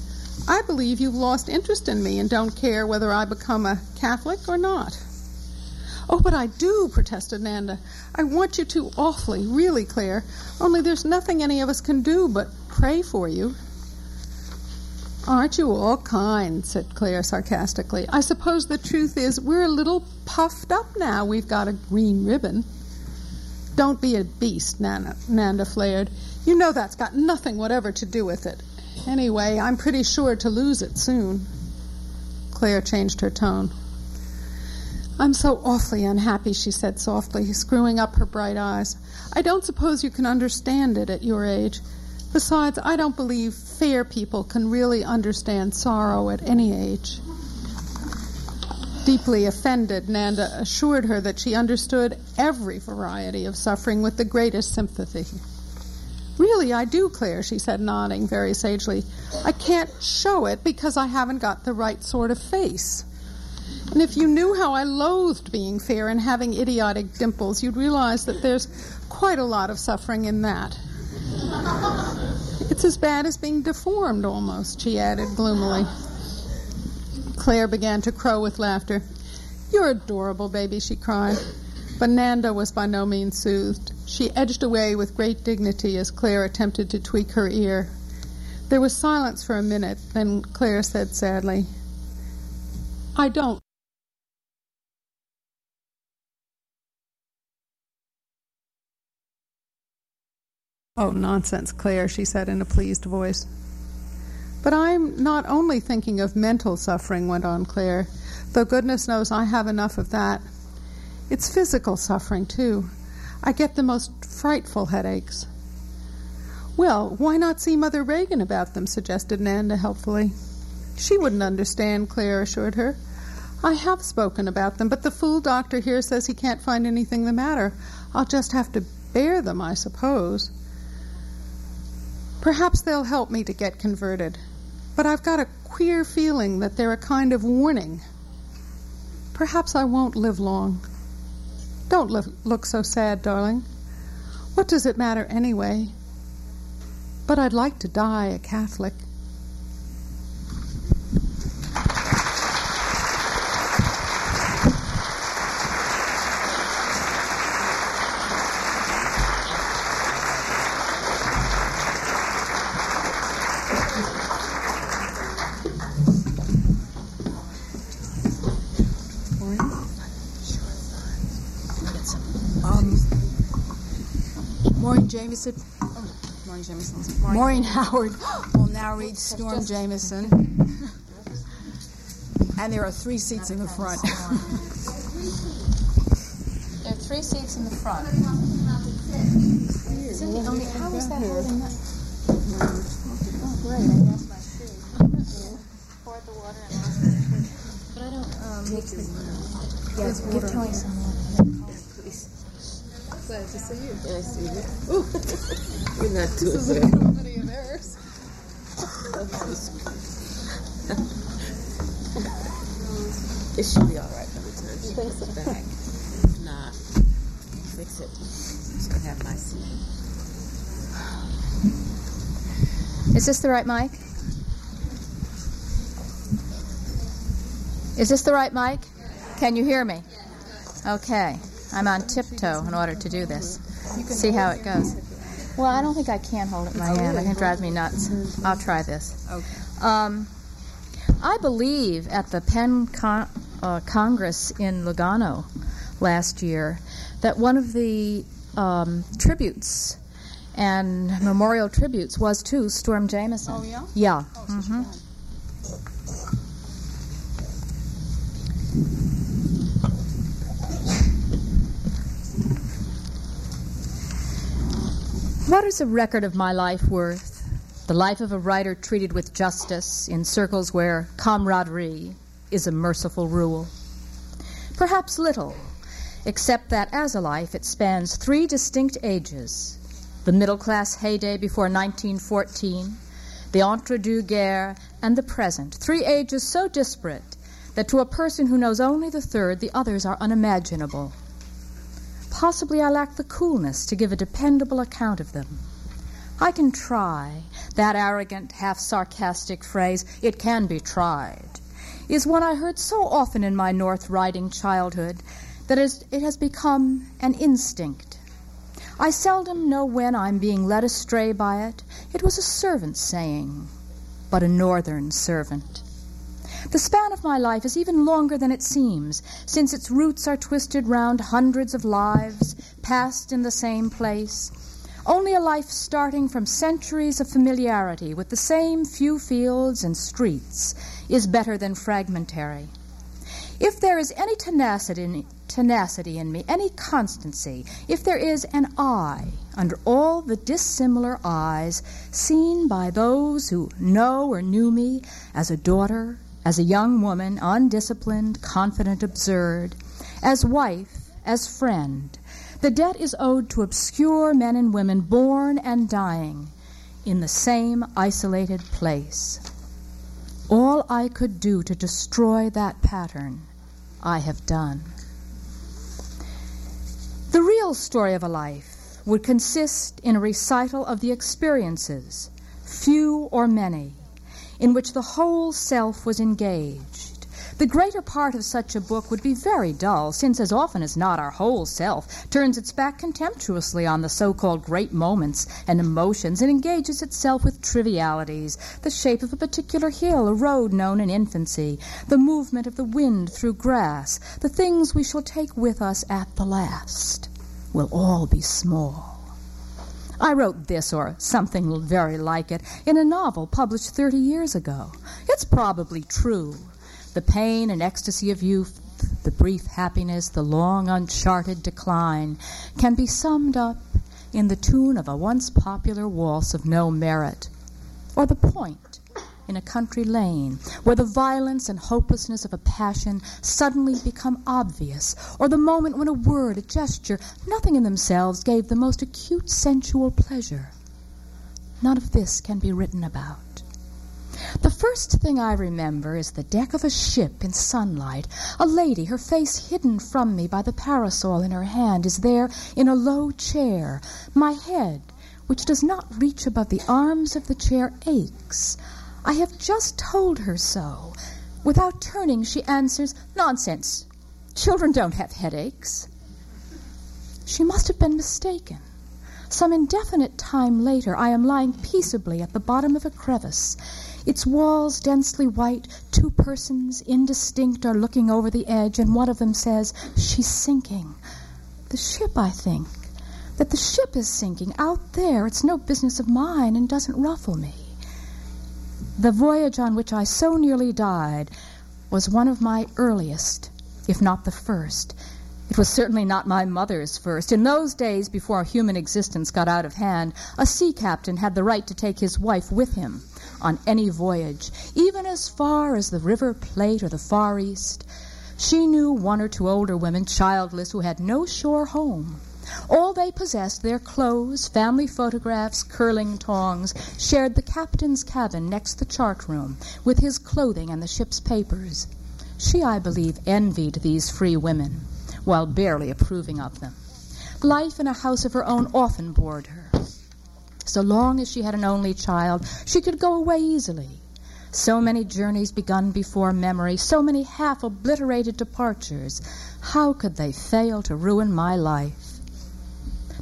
I believe you've lost interest in me and don't care whether I become a Catholic or not. Oh, but I do, protested Nanda. I want you to awfully, really, Claire. Only there's nothing any of us can do but pray for you. Aren't you all kind? said Claire sarcastically. I suppose the truth is we're a little puffed up now we've got a green ribbon. Don't be a beast, Nana, Nanda flared. You know that's got nothing whatever to do with it. Anyway, I'm pretty sure to lose it soon. Claire changed her tone. I'm so awfully unhappy, she said softly, screwing up her bright eyes. I don't suppose you can understand it at your age. Besides, I don't believe fair people can really understand sorrow at any age. Deeply offended, Nanda assured her that she understood every variety of suffering with the greatest sympathy. Really, I do, Claire, she said, nodding very sagely. I can't show it because I haven't got the right sort of face. And if you knew how I loathed being fair and having idiotic dimples, you'd realize that there's quite a lot of suffering in that. It's as bad as being deformed almost, she added gloomily. Claire began to crow with laughter. You're adorable, baby, she cried. But Nanda was by no means soothed. She edged away with great dignity as Claire attempted to tweak her ear. There was silence for a minute, then Claire said sadly, I don't Oh, nonsense, Claire, she said in a pleased voice. But I'm not only thinking of mental suffering, went on Claire, though goodness knows I have enough of that. It's physical suffering, too. I get the most frightful headaches. Well, why not see Mother Reagan about them? suggested Nanda helpfully. She wouldn't understand, Claire assured her. I have spoken about them, but the fool doctor here says he can't find anything the matter. I'll just have to bear them, I suppose. Perhaps they'll help me to get converted, but I've got a queer feeling that they're a kind of warning. Perhaps I won't live long. Don't look, look so sad, darling. What does it matter anyway? But I'd like to die a Catholic. Oh, Maureen Jameson. Maureen, Maureen Howard will now read Storm Jameson. And there are three seats in the front. there are three seats in the front. Cindy, only, how is that holding up? Oh, great. I lost my shoe. Poured the water and lost my shoe. But I don't um, mix the. Give Toni some to see you. Can I see you. Ooh. You're not too This is a of errors. it should be all right by the time she gets so? back. If not, fix it. She'll have my seat. Is this the right mic? Is this the right mic? Can you hear me? Okay. I'm on tiptoe in order to do this. See how it goes. Well, I don't think I can hold it in my hand. I think it drives me nuts. I'll try this. Okay. Um, I believe at the PEN Con- uh, Congress in Lugano last year that one of the um, tributes and memorial tributes was to Storm Jameson. Oh, yeah? Yeah. Oh, so she Mhm. won. What is a record of my life worth? the life of a writer treated with justice in circles where camaraderie is a merciful rule. Perhaps little, except that as a life it spans three distinct ages the middle class heyday before 1914, the entre deux guerres, and the present, three ages so disparate that to a person who knows only the third, the others are unimaginable. Possibly I lack the coolness to give a dependable account of them. I can try. That arrogant, half sarcastic phrase, it can be tried, is one I heard so often in my North Riding childhood that it has become an instinct. I seldom know when I'm being led astray by it. It was a servant's saying, but a northern servant. The span of my life is even longer than it seems, since its roots are twisted round hundreds of lives passed in the same place only a life starting from centuries of familiarity with the same few fields and streets is better than fragmentary. If there is any tenacity in, tenacity in me, any constancy, if there is an I under all the dissimilar eyes seen by those who know or knew me as a daughter, as a young woman, undisciplined, confident, absurd, as wife, as friend, the debt is owed to obscure men and women born and dying in the same isolated place. All I could do to destroy that pattern, I have done. The real story of a life would consist in a recital of the experiences, few or many, in which the whole self was engaged the greater part of such a book would be very dull, since as often as not our whole self turns its back contemptuously on the so called great moments and emotions and engages itself with trivialities the shape of a particular hill, a road known in infancy, the movement of the wind through grass, the things we shall take with us at the last will all be small. I wrote this or something very like it in a novel published 30 years ago. It's probably true the pain and ecstasy of youth, the brief happiness, the long uncharted decline, can be summed up in the tune of a once popular waltz of no merit, or the point in a country lane, where the violence and hopelessness of a passion suddenly become obvious, or the moment when a word, a gesture, nothing in themselves gave the most acute sensual pleasure. None of this can be written about. The first thing I remember is the deck of a ship in sunlight. A lady, her face hidden from me by the parasol in her hand, is there in a low chair. My head, which does not reach above the arms of the chair, aches. I have just told her so. Without turning, she answers, Nonsense. Children don't have headaches. She must have been mistaken. Some indefinite time later, I am lying peaceably at the bottom of a crevice. Its walls densely white, two persons, indistinct, are looking over the edge, and one of them says, She's sinking. The ship, I think. That the ship is sinking out there. It's no business of mine and doesn't ruffle me. The voyage on which I so nearly died was one of my earliest, if not the first. It was certainly not my mother's first. In those days, before human existence got out of hand, a sea captain had the right to take his wife with him on any voyage, even as far as the River Plate or the Far East. She knew one or two older women, childless, who had no shore home. All they possessed, their clothes, family photographs, curling tongs, shared the captain's cabin next the chart room with his clothing and the ship's papers. She, I believe, envied these free women, while barely approving of them. Life in a house of her own often bored her. So long as she had an only child, she could go away easily. So many journeys begun before memory, so many half obliterated departures. How could they fail to ruin my life?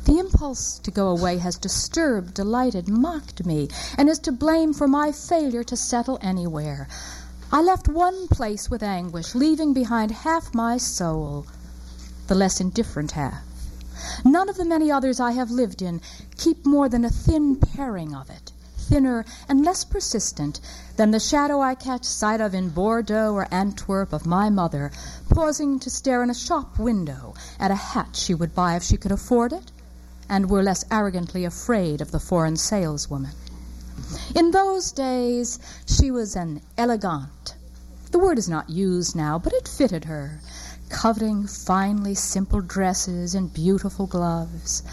The impulse to go away has disturbed, delighted, mocked me, and is to blame for my failure to settle anywhere. I left one place with anguish, leaving behind half my soul, the less indifferent half. None of the many others I have lived in keep more than a thin paring of it, thinner and less persistent than the shadow I catch sight of in Bordeaux or Antwerp of my mother, pausing to stare in a shop window at a hat she would buy if she could afford it, and were less arrogantly afraid of the foreign saleswoman. In those days, she was an elegante. The word is not used now, but it fitted her, coveting finely simple dresses and beautiful gloves.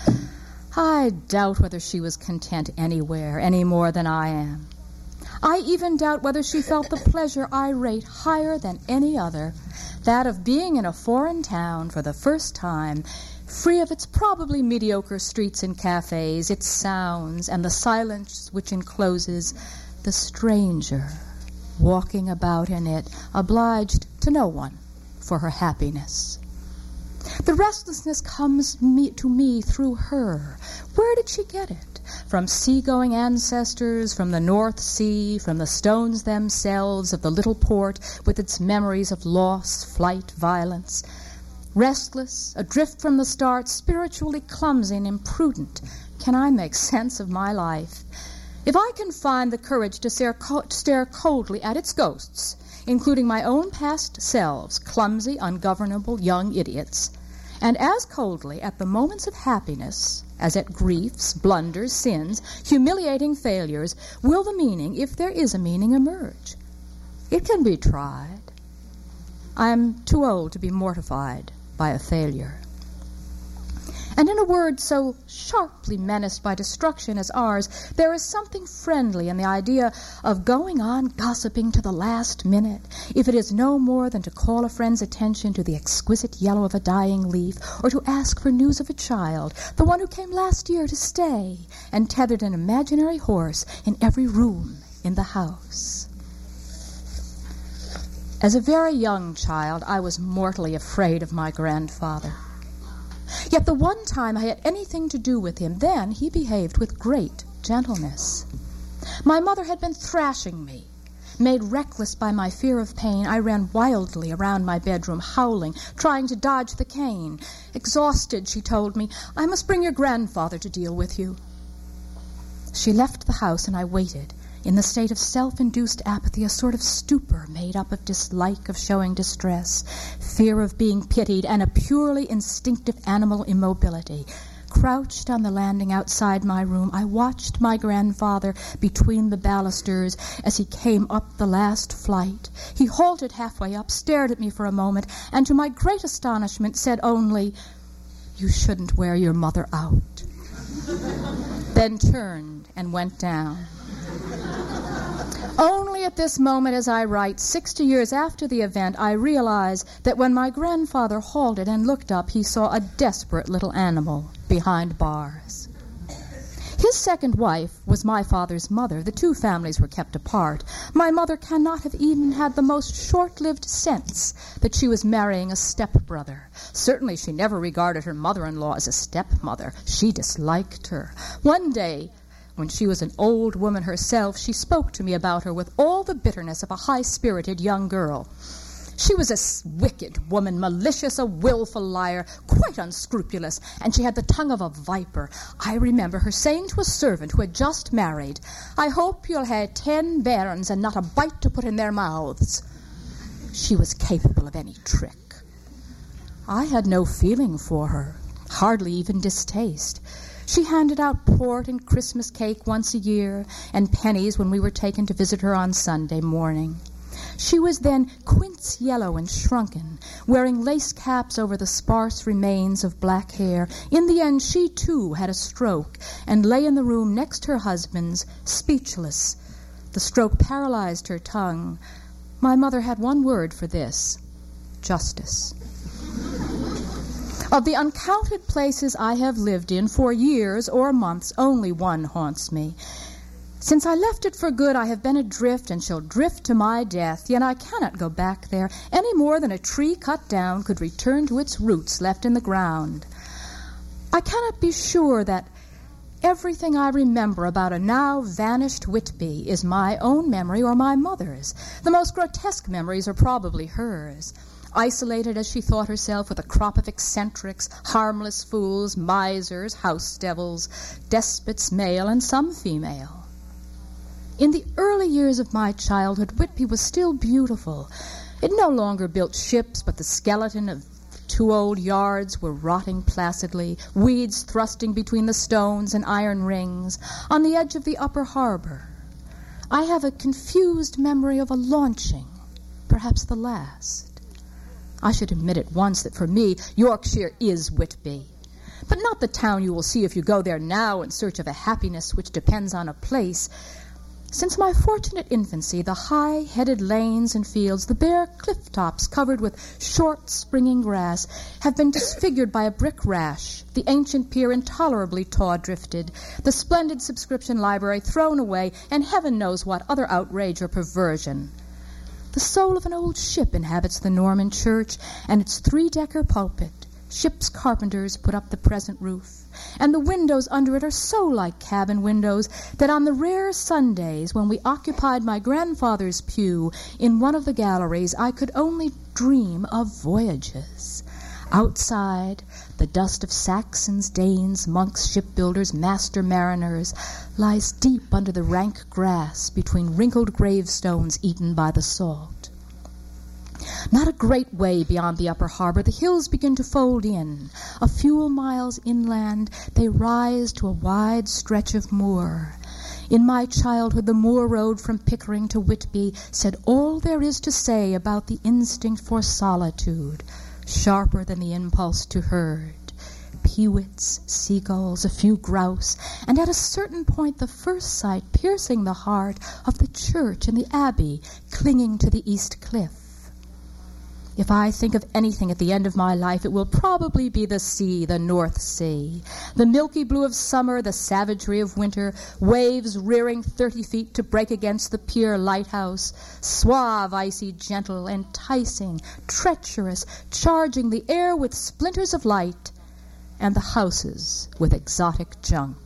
I doubt whether she was content anywhere any more than I am. I even doubt whether she felt the pleasure I rate higher than any other, that of being in a foreign town for the first time, free of its probably mediocre streets and cafes, its sounds, and the silence which encloses the stranger walking about in it, obliged to no one for her happiness. The restlessness comes me, to me through her. Where did she get it? From seagoing ancestors, from the North Sea, from the stones themselves of the little port with its memories of loss, flight, violence. Restless, adrift from the start, spiritually clumsy and imprudent, can I make sense of my life? If I can find the courage to stare, co- stare coldly at its ghosts, including my own past selves, clumsy, ungovernable young idiots, and as coldly at the moments of happiness as at griefs, blunders, sins, humiliating failures, will the meaning, if there is a meaning, emerge. It can be tried. I am too old to be mortified by a failure. And in a world so sharply menaced by destruction as ours, there is something friendly in the idea of going on gossiping to the last minute, if it is no more than to call a friend's attention to the exquisite yellow of a dying leaf, or to ask for news of a child, the one who came last year to stay, and tethered an imaginary horse in every room in the house. As a very young child, I was mortally afraid of my grandfather. Yet the one time I had anything to do with him, then he behaved with great gentleness. My mother had been thrashing me. Made reckless by my fear of pain, I ran wildly around my bedroom, howling, trying to dodge the cane. Exhausted, she told me, I must bring your grandfather to deal with you. She left the house, and I waited, in the state of self induced apathy, a sort of stupor made up of dislike of showing distress, fear of being pitied, and a purely instinctive animal immobility. Crouched on the landing outside my room, I watched my grandfather between the balusters as he came up the last flight. He halted halfway up, stared at me for a moment, and to my great astonishment said only, You shouldn't wear your mother out. Then turned and went down. Only at this moment, as I write, 60 years after the event, I realize that when my grandfather halted and looked up, he saw a desperate little animal behind bars. His second wife was my father's mother. The two families were kept apart. My mother cannot have even had the most short lived sense that she was marrying a stepbrother. Certainly, she never regarded her mother in law as a stepmother. She disliked her. One day, when she was an old woman herself, she spoke to me about her with all the bitterness of a high spirited young girl. She was a wicked woman, malicious, a wilful liar, quite unscrupulous, and she had the tongue of a viper. I remember her saying to a servant who had just married, I hope you'll have ten bairns and not a bite to put in their mouths. She was capable of any trick. I had no feeling for her, hardly even distaste. She handed out port and Christmas cake once a year, and pennies when we were taken to visit her on Sunday morning. She was then quince yellow and shrunken, wearing lace caps over the sparse remains of black hair. In the end, she too had a stroke and lay in the room next her husband's, speechless. The stroke paralyzed her tongue. My mother had one word for this justice. Of the uncounted places I have lived in for years or months, only one haunts me. Since I left it for good, I have been adrift and shall drift to my death, yet I cannot go back there any more than a tree cut down could return to its roots left in the ground. I cannot be sure that everything I remember about a now vanished Whitby is my own memory or my mother's. The most grotesque memories are probably hers isolated as she thought herself with a crop of eccentrics, harmless fools, misers, house devils, despots male and some female. In the early years of my childhood, Whitby was still beautiful. It no longer built ships, but the skeleton of two old yards were rotting placidly, weeds thrusting between the stones and iron rings, on the edge of the upper harbor. I have a confused memory of a launching, perhaps the last. I should admit at once that for me, Yorkshire is Whitby. But not the town you will see if you go there now in search of a happiness which depends on a place, since my fortunate infancy, the high headed lanes and fields, the bare cliff tops covered with short springing grass, have been disfigured by a brick rash, the ancient pier intolerably taw drifted, the splendid subscription library thrown away, and heaven knows what other outrage or perversion. The soul of an old ship inhabits the Norman church and its three decker pulpit. Ship's carpenters put up the present roof and the windows under it are so like cabin windows that on the rare Sundays when we occupied my grandfather's pew in one of the galleries, I could only dream of voyages. Outside, the dust of Saxons, Danes, monks, shipbuilders, master mariners lies deep under the rank grass between wrinkled gravestones eaten by the salt. Not a great way beyond the upper harbor, the hills begin to fold in. A few miles inland, they rise to a wide stretch of moor. In my childhood, the moor road from Pickering to Whitby said all there is to say about the instinct for solitude, sharper than the impulse to herd. Peewits, seagulls, a few grouse, and at a certain point the first sight piercing the heart of the church and the abbey clinging to the east cliff. If I think of anything at the end of my life, it will probably be the sea, the North Sea. The milky blue of summer, the savagery of winter, waves rearing thirty feet to break against the pier lighthouse, suave, icy, gentle, enticing, treacherous, charging the air with splinters of light, and the houses with exotic junk.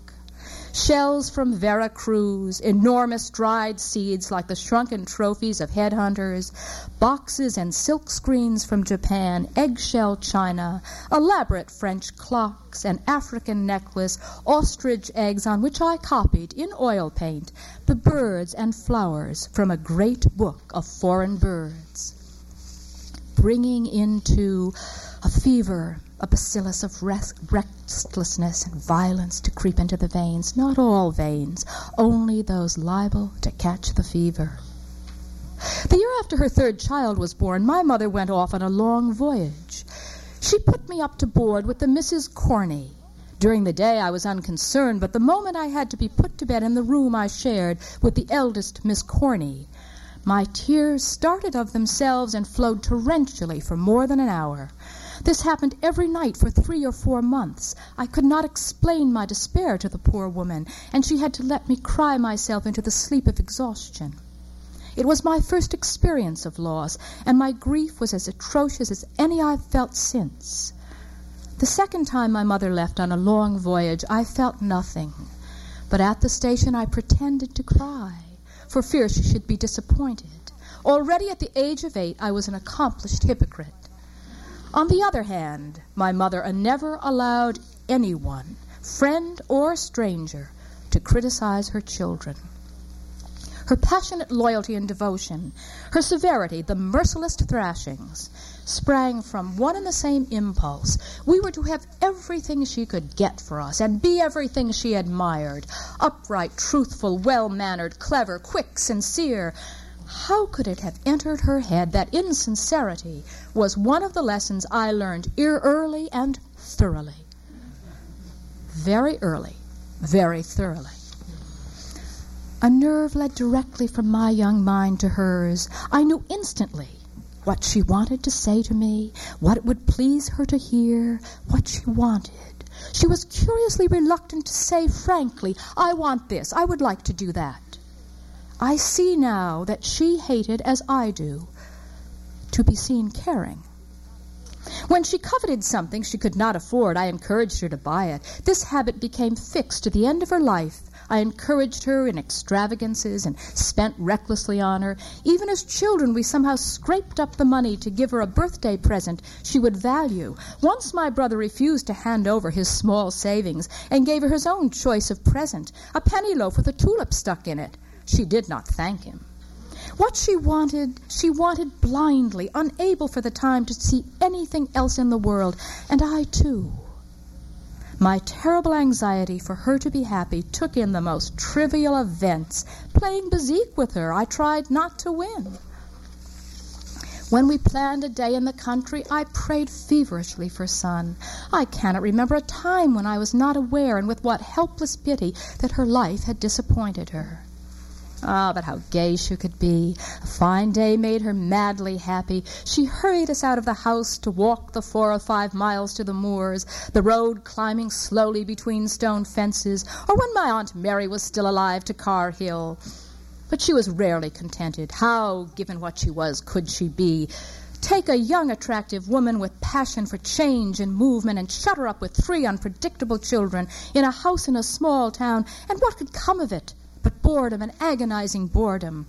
Shells from Vera Cruz, enormous dried seeds like the shrunken trophies of headhunters, boxes and silk screens from Japan, eggshell china, elaborate French clocks, an African necklace, ostrich eggs on which I copied in oil paint the birds and flowers from a great book of foreign birds. Bringing into a fever a bacillus of restlessness and violence to creep into the veins. Not all veins, only those liable to catch the fever. The year after her third child was born, my mother went off on a long voyage. She put me up to board with the Misses Corney. During the day I was unconcerned, but the moment I had to be put to bed in the room I shared with the eldest Miss Corney, my tears started of themselves and flowed torrentially for more than an hour. This happened every night for three or four months. I could not explain my despair to the poor woman, and she had to let me cry myself into the sleep of exhaustion. It was my first experience of loss, and my grief was as atrocious as any I've felt since. The second time my mother left on a long voyage, I felt nothing. But at the station, I pretended to cry, for fear she should be disappointed. Already at the age of eight, I was an accomplished hypocrite. On the other hand, my mother never allowed anyone, friend or stranger, to criticize her children. Her passionate loyalty and devotion, her severity, the merciless thrashings, sprang from one and the same impulse. We were to have everything she could get for us and be everything she admired upright, truthful, well mannered, clever, quick, sincere, how could it have entered her head that insincerity was one of the lessons I learned early and thoroughly? Very early, very thoroughly. A nerve led directly from my young mind to hers. I knew instantly what she wanted to say to me, what it would please her to hear, what she wanted. She was curiously reluctant to say frankly, I want this, I would like to do that. I see now that she hated, as I do, to be seen caring. When she coveted something she could not afford, I encouraged her to buy it. This habit became fixed to the end of her life. I encouraged her in extravagances and spent recklessly on her. Even as children, we somehow scraped up the money to give her a birthday present she would value. Once my brother refused to hand over his small savings and gave her his own choice of present a penny loaf with a tulip stuck in it. She did not thank him. What she wanted, she wanted blindly, unable for the time to see anything else in the world, and I too. My terrible anxiety for her to be happy took in the most trivial events. Playing bezique with her, I tried not to win. When we planned a day in the country, I prayed feverishly for sun. I cannot remember a time when I was not aware, and with what helpless pity, that her life had disappointed her. Ah, but how gay she could be. A fine day made her madly happy. She hurried us out of the house to walk the four or five miles to the moors, the road climbing slowly between stone fences, or when my Aunt Mary was still alive to Carr Hill. But she was rarely contented. How, given what she was, could she be? Take a young, attractive woman with passion for change and movement and shut her up with three unpredictable children in a house in a small town, and what could come of it but boredom and agonizing boredom?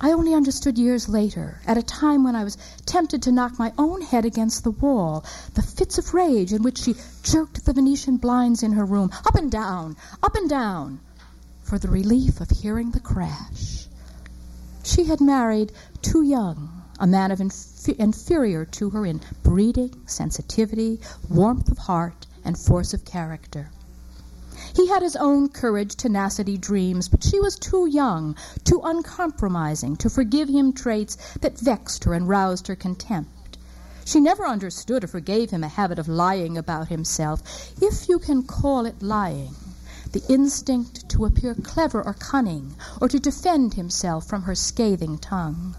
I only understood years later, at a time when I was tempted to knock my own head against the wall, the fits of rage in which she jerked the Venetian blinds in her room up and down, up and down for the relief of hearing the crash. She had married too young, a man of inf- inferior to her in breeding, sensitivity, warmth of heart, and force of character. He had his own courage, tenacity, dreams, but she was too young, too uncompromising to forgive him traits that vexed her and roused her contempt. She never understood or forgave him a habit of lying about himself, if you can call it lying the instinct to appear clever or cunning, or to defend himself from her scathing tongue.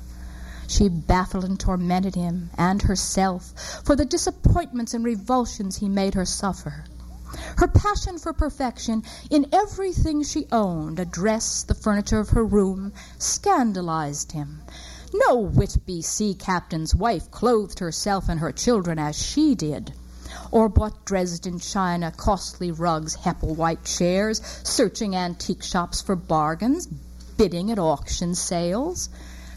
She baffled and tormented him and herself for the disappointments and revulsions he made her suffer. Her passion for perfection in everything she owned, a dress, the furniture of her room, scandalized him. No Whitby sea captain's wife clothed herself and her children as she did or bought Dresden china, costly rugs, Hepplewhite chairs, searching antique shops for bargains, bidding at auction sales.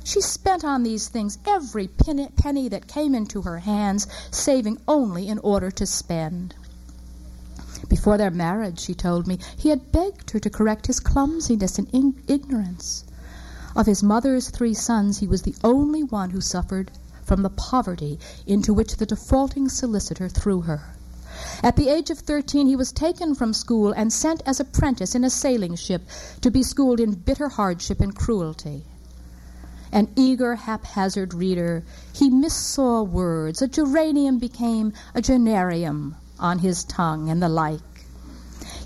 She spent on these things every penny that came into her hands, saving only in order to spend. Before their marriage, she told me, he had begged her to correct his clumsiness and in- ignorance. Of his mother's three sons, he was the only one who suffered from the poverty into which the defaulting solicitor threw her. At the age of 13, he was taken from school and sent as apprentice in a sailing ship to be schooled in bitter hardship and cruelty. An eager, haphazard reader, he missaw words. A geranium became a generium on his tongue, and the like.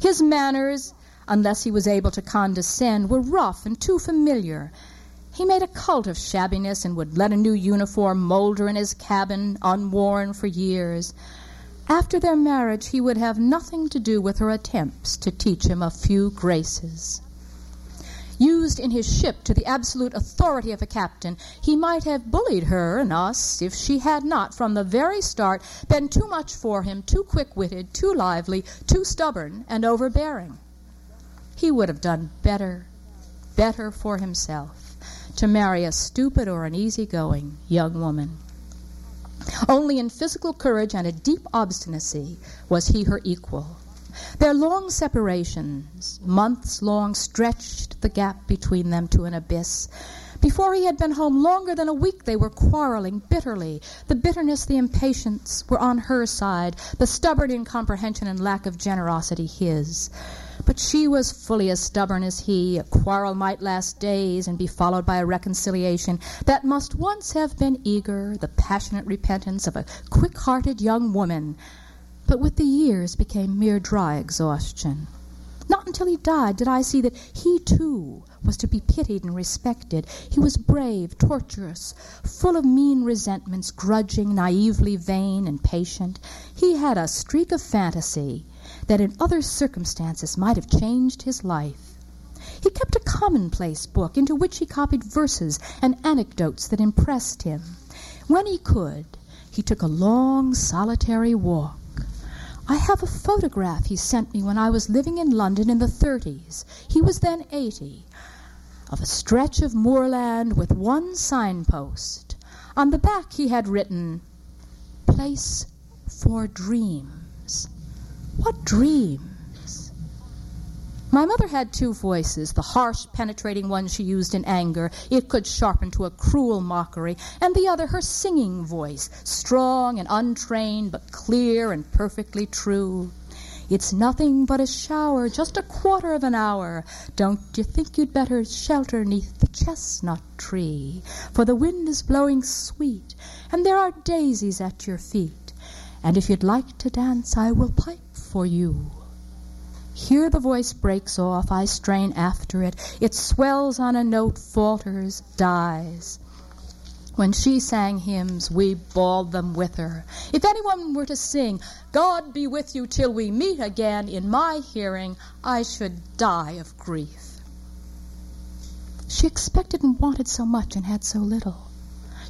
His manners, unless he was able to condescend, were rough and too familiar, he made a cult of shabbiness and would let a new uniform molder in his cabin, unworn for years. After their marriage, he would have nothing to do with her attempts to teach him a few graces. Used in his ship to the absolute authority of a captain, he might have bullied her and us if she had not, from the very start, been too much for him, too quick witted, too lively, too stubborn, and overbearing. He would have done better, better for himself to marry a stupid or an easy-going young woman. Only in physical courage and a deep obstinacy was he her equal. Their long separations, months long, stretched the gap between them to an abyss. Before he had been home longer than a week, they were quarreling bitterly. The bitterness, the impatience were on her side, the stubborn incomprehension and lack of generosity his. But she was fully as stubborn as he. A quarrel might last days and be followed by a reconciliation that must once have been eager, the passionate repentance of a quick hearted young woman, but with the years became mere dry exhaustion. Not until he died did I see that he too was to be pitied and respected. He was brave, tortuous, full of mean resentments, grudging, naively vain, and patient. He had a streak of fantasy that in other circumstances might have changed his life. He kept a commonplace book into which he copied verses and anecdotes that impressed him. When he could, he took a long, solitary walk. I have a photograph he sent me when I was living in London in the 30s. He was then 80. Of a stretch of moorland with one signpost. On the back he had written, Place for Dreams. What dreams? My mother had two voices the harsh, penetrating one she used in anger, it could sharpen to a cruel mockery, and the other her singing voice, strong and untrained, but clear and perfectly true. It's nothing but a shower, just a quarter of an hour. Don't you think you'd better shelter neath the chestnut tree? For the wind is blowing sweet, and there are daisies at your feet. And if you'd like to dance, I will pipe for you. Here the voice breaks off. I strain after it. It swells on a note, falters, dies. When she sang hymns, we bawled them with her. If anyone were to sing, God be with you till we meet again, in my hearing, I should die of grief. She expected and wanted so much and had so little.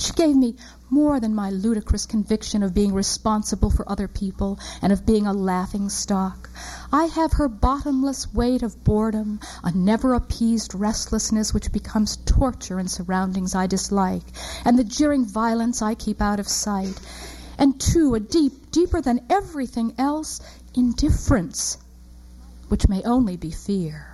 She gave me more than my ludicrous conviction of being responsible for other people and of being a laughing stock. I have her bottomless weight of boredom, a never appeased restlessness which becomes torture in surroundings I dislike, and the jeering violence I keep out of sight. And two, a deep, deeper than everything else, indifference, which may only be fear.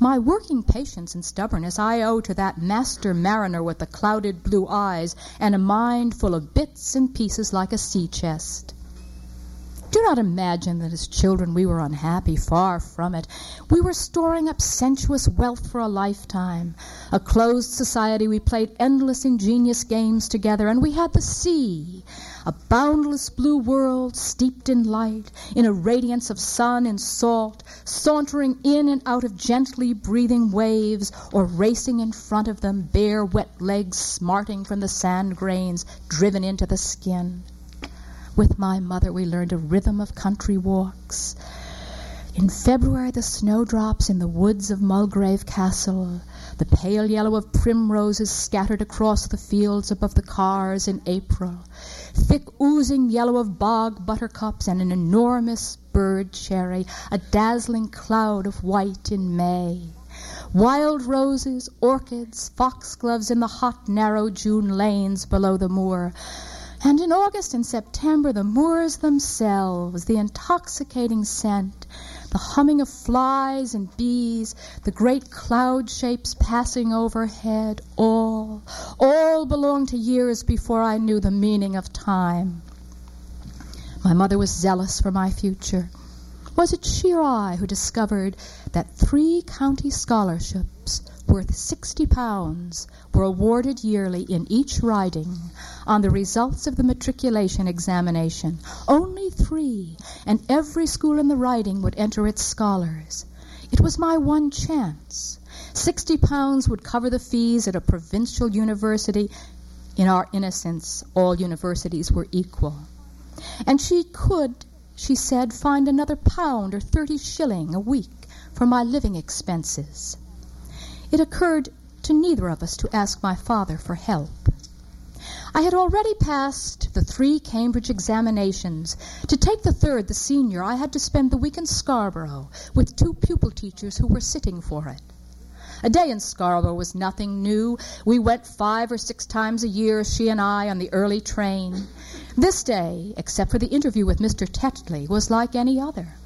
My working patience and stubbornness I owe to that master mariner with the clouded blue eyes and a mind full of bits and pieces like a sea chest. Do not imagine that as children we were unhappy. Far from it. We were storing up sensuous wealth for a lifetime. A closed society, we played endless ingenious games together, and we had the sea, a boundless blue world steeped in light, in a radiance of sun and salt, sauntering in and out of gently breathing waves, or racing in front of them, bare wet legs smarting from the sand grains driven into the skin. With my mother, we learned a rhythm of country walks. In February, the snowdrops in the woods of Mulgrave Castle, the pale yellow of primroses scattered across the fields above the cars in April, thick oozing yellow of bog buttercups and an enormous bird cherry, a dazzling cloud of white in May. Wild roses, orchids, foxgloves in the hot, narrow June lanes below the moor. And in August and September, the moors themselves, the intoxicating scent, the humming of flies and bees, the great cloud shapes passing overhead, all, all belonged to years before I knew the meaning of time. My mother was zealous for my future. Was it she or I who discovered that three county scholarships worth sixty pounds were awarded yearly in each riding on the results of the matriculation examination. Only three, and every school in the riding would enter its scholars. It was my one chance. Sixty pounds would cover the fees at a provincial university. In our innocence, all universities were equal. And she could, she said, find another pound or thirty shilling a week for my living expenses. It occurred to neither of us to ask my father for help. I had already passed the three Cambridge examinations. To take the third, the senior, I had to spend the week in Scarborough with two pupil teachers who were sitting for it. A day in Scarborough was nothing new. We went five or six times a year, she and I, on the early train. This day, except for the interview with Mr. Tetley, was like any other.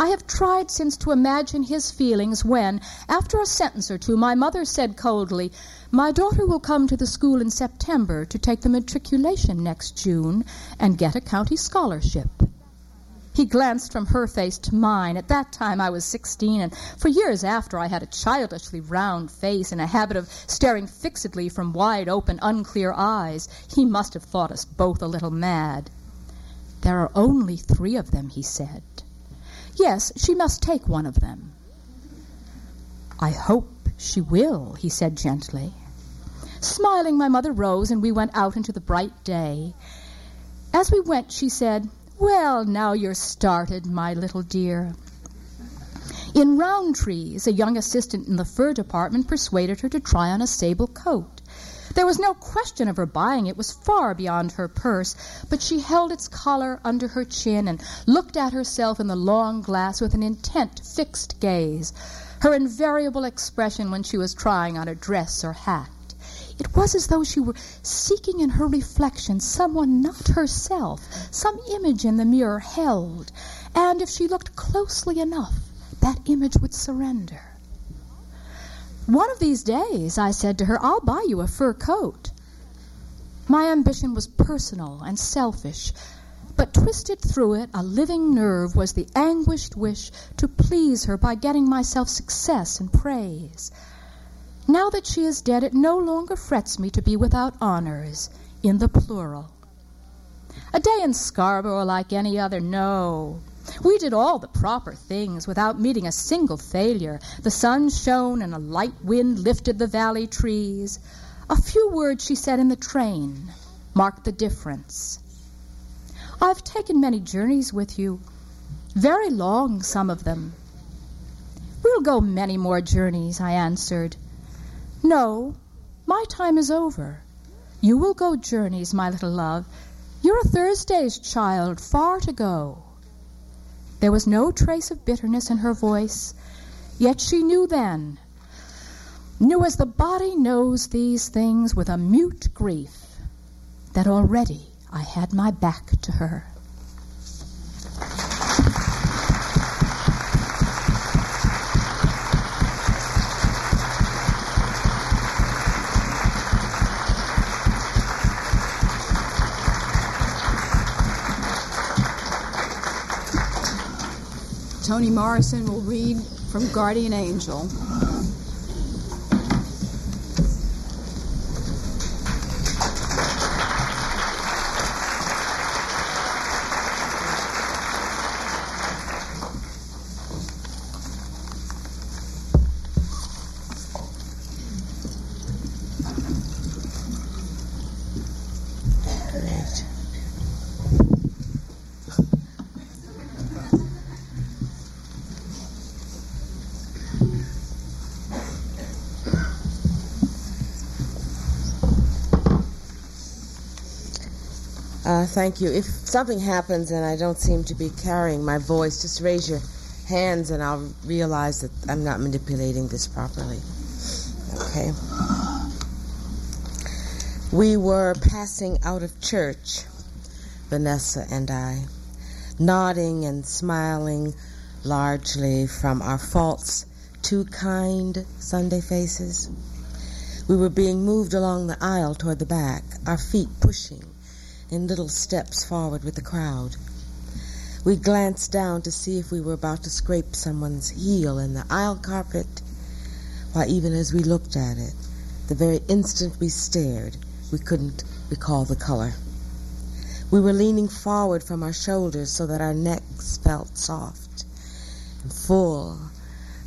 I have tried since to imagine his feelings when, after a sentence or two, my mother said coldly, My daughter will come to the school in September to take the matriculation next June and get a county scholarship. He glanced from her face to mine. At that time I was sixteen, and for years after I had a childishly round face and a habit of staring fixedly from wide open, unclear eyes. He must have thought us both a little mad. There are only three of them, he said. Yes, she must take one of them. I hope she will, he said gently. Smiling, my mother rose and we went out into the bright day. As we went, she said, Well, now you're started, my little dear. In Rowntrees, a young assistant in the fur department persuaded her to try on a sable coat. There was no question of her buying it was far beyond her purse, but she held its collar under her chin and looked at herself in the long glass with an intent, fixed gaze, her invariable expression when she was trying on a dress or hat. It was as though she were seeking in her reflection someone not herself, some image in the mirror held, and if she looked closely enough, that image would surrender. One of these days, I said to her, I'll buy you a fur coat. My ambition was personal and selfish, But twisted through it, a living nerve, was the anguished wish to please her by getting myself success and praise. Now that she is dead, it no longer frets me to be without honors, in the plural. A day in Scarborough like any other, no. We did all the proper things without meeting a single failure. The sun shone and a light wind lifted the valley trees. A few words she said in the train marked the difference. I've taken many journeys with you, very long, some of them. We'll go many more journeys, I answered. No, my time is over. You will go journeys, my little love. You're a Thursday's child, far to go. There was no trace of bitterness in her voice, yet she knew then, knew as the body knows these things with a mute grief, that already I had my back to her. Toni Morrison will read from Guardian Angel. Thank you. If something happens and I don't seem to be carrying my voice, just raise your hands and I'll realize that I'm not manipulating this properly. Okay. We were passing out of church, Vanessa and I, nodding and smiling largely from our false, too kind Sunday faces. We were being moved along the aisle toward the back, our feet pushing in little steps forward with the crowd. We glanced down to see if we were about to scrape someone's heel in the aisle carpet, Why, even as we looked at it, the very instant we stared, we couldn't recall the color. We were leaning forward from our shoulders so that our necks felt soft and full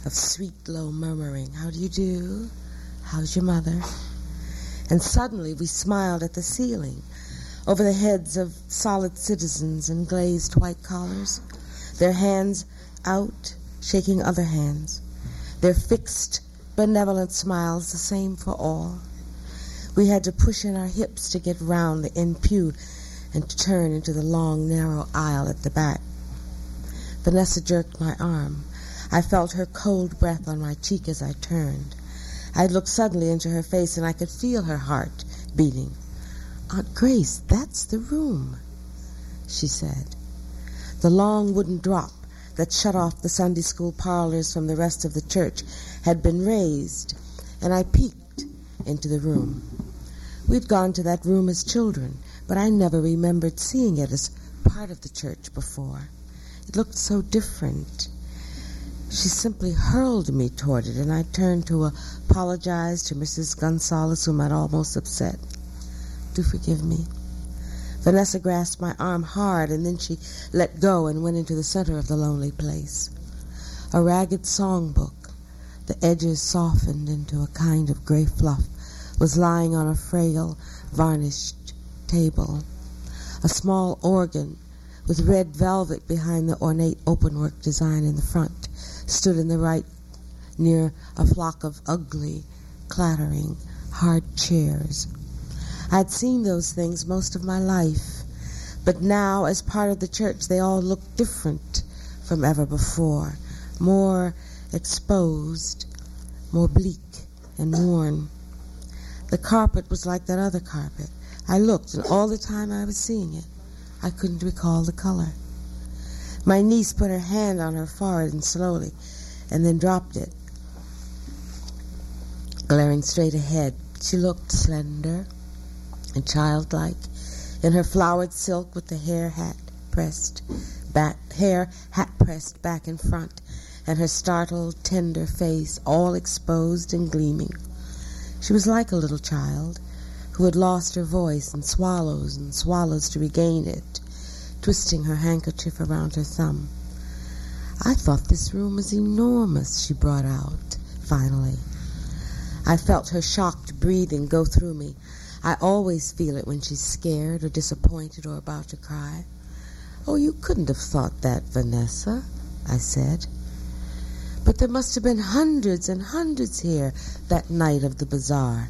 of sweet low murmuring. How do you do? How's your mother? And suddenly we smiled at the ceiling over the heads of solid citizens in glazed white collars, their hands out, shaking other hands, their fixed, benevolent smiles the same for all. We had to push in our hips to get round the end pew and to turn into the long, narrow aisle at the back. Vanessa jerked my arm. I felt her cold breath on my cheek as I turned. I looked suddenly into her face and I could feel her heart beating. Aunt Grace, that's the room, she said. The long wooden drop that shut off the Sunday school parlors from the rest of the church had been raised, and I peeked into the room. We'd gone to that room as children, but I never remembered seeing it as part of the church before. It looked so different. She simply hurled me toward it, and I turned to apologize to Mrs. Gonzalez, whom I'd almost upset. Do forgive me. Vanessa grasped my arm hard, and then she let go and went into the center of the lonely place. A ragged songbook, the edges softened into a kind of gray fluff, was lying on a frail, varnished table. A small organ with red velvet behind the ornate openwork design in the front stood in the right near a flock of ugly, clattering, hard chairs. I'd seen those things most of my life, but now, as part of the church, they all looked different from ever before, more exposed, more bleak and worn. The carpet was like that other carpet. I looked, and all the time I was seeing it, I couldn't recall the color. My niece put her hand on her forehead and slowly, and then dropped it. Glaring straight ahead, she looked slender and childlike in her flowered silk with the hair hat pressed back, hair hat pressed back in front, and her startled, tender face all exposed and gleaming. She was like a little child who had lost her voice and swallows and swallows to regain it, twisting her handkerchief around her thumb. I thought this room was enormous, she brought out, finally. I felt her shocked breathing go through me. I always feel it when she's scared or disappointed or about to cry. Oh, you couldn't have thought that, Vanessa, I said. But there must have been hundreds and hundreds here that night of the bazaar.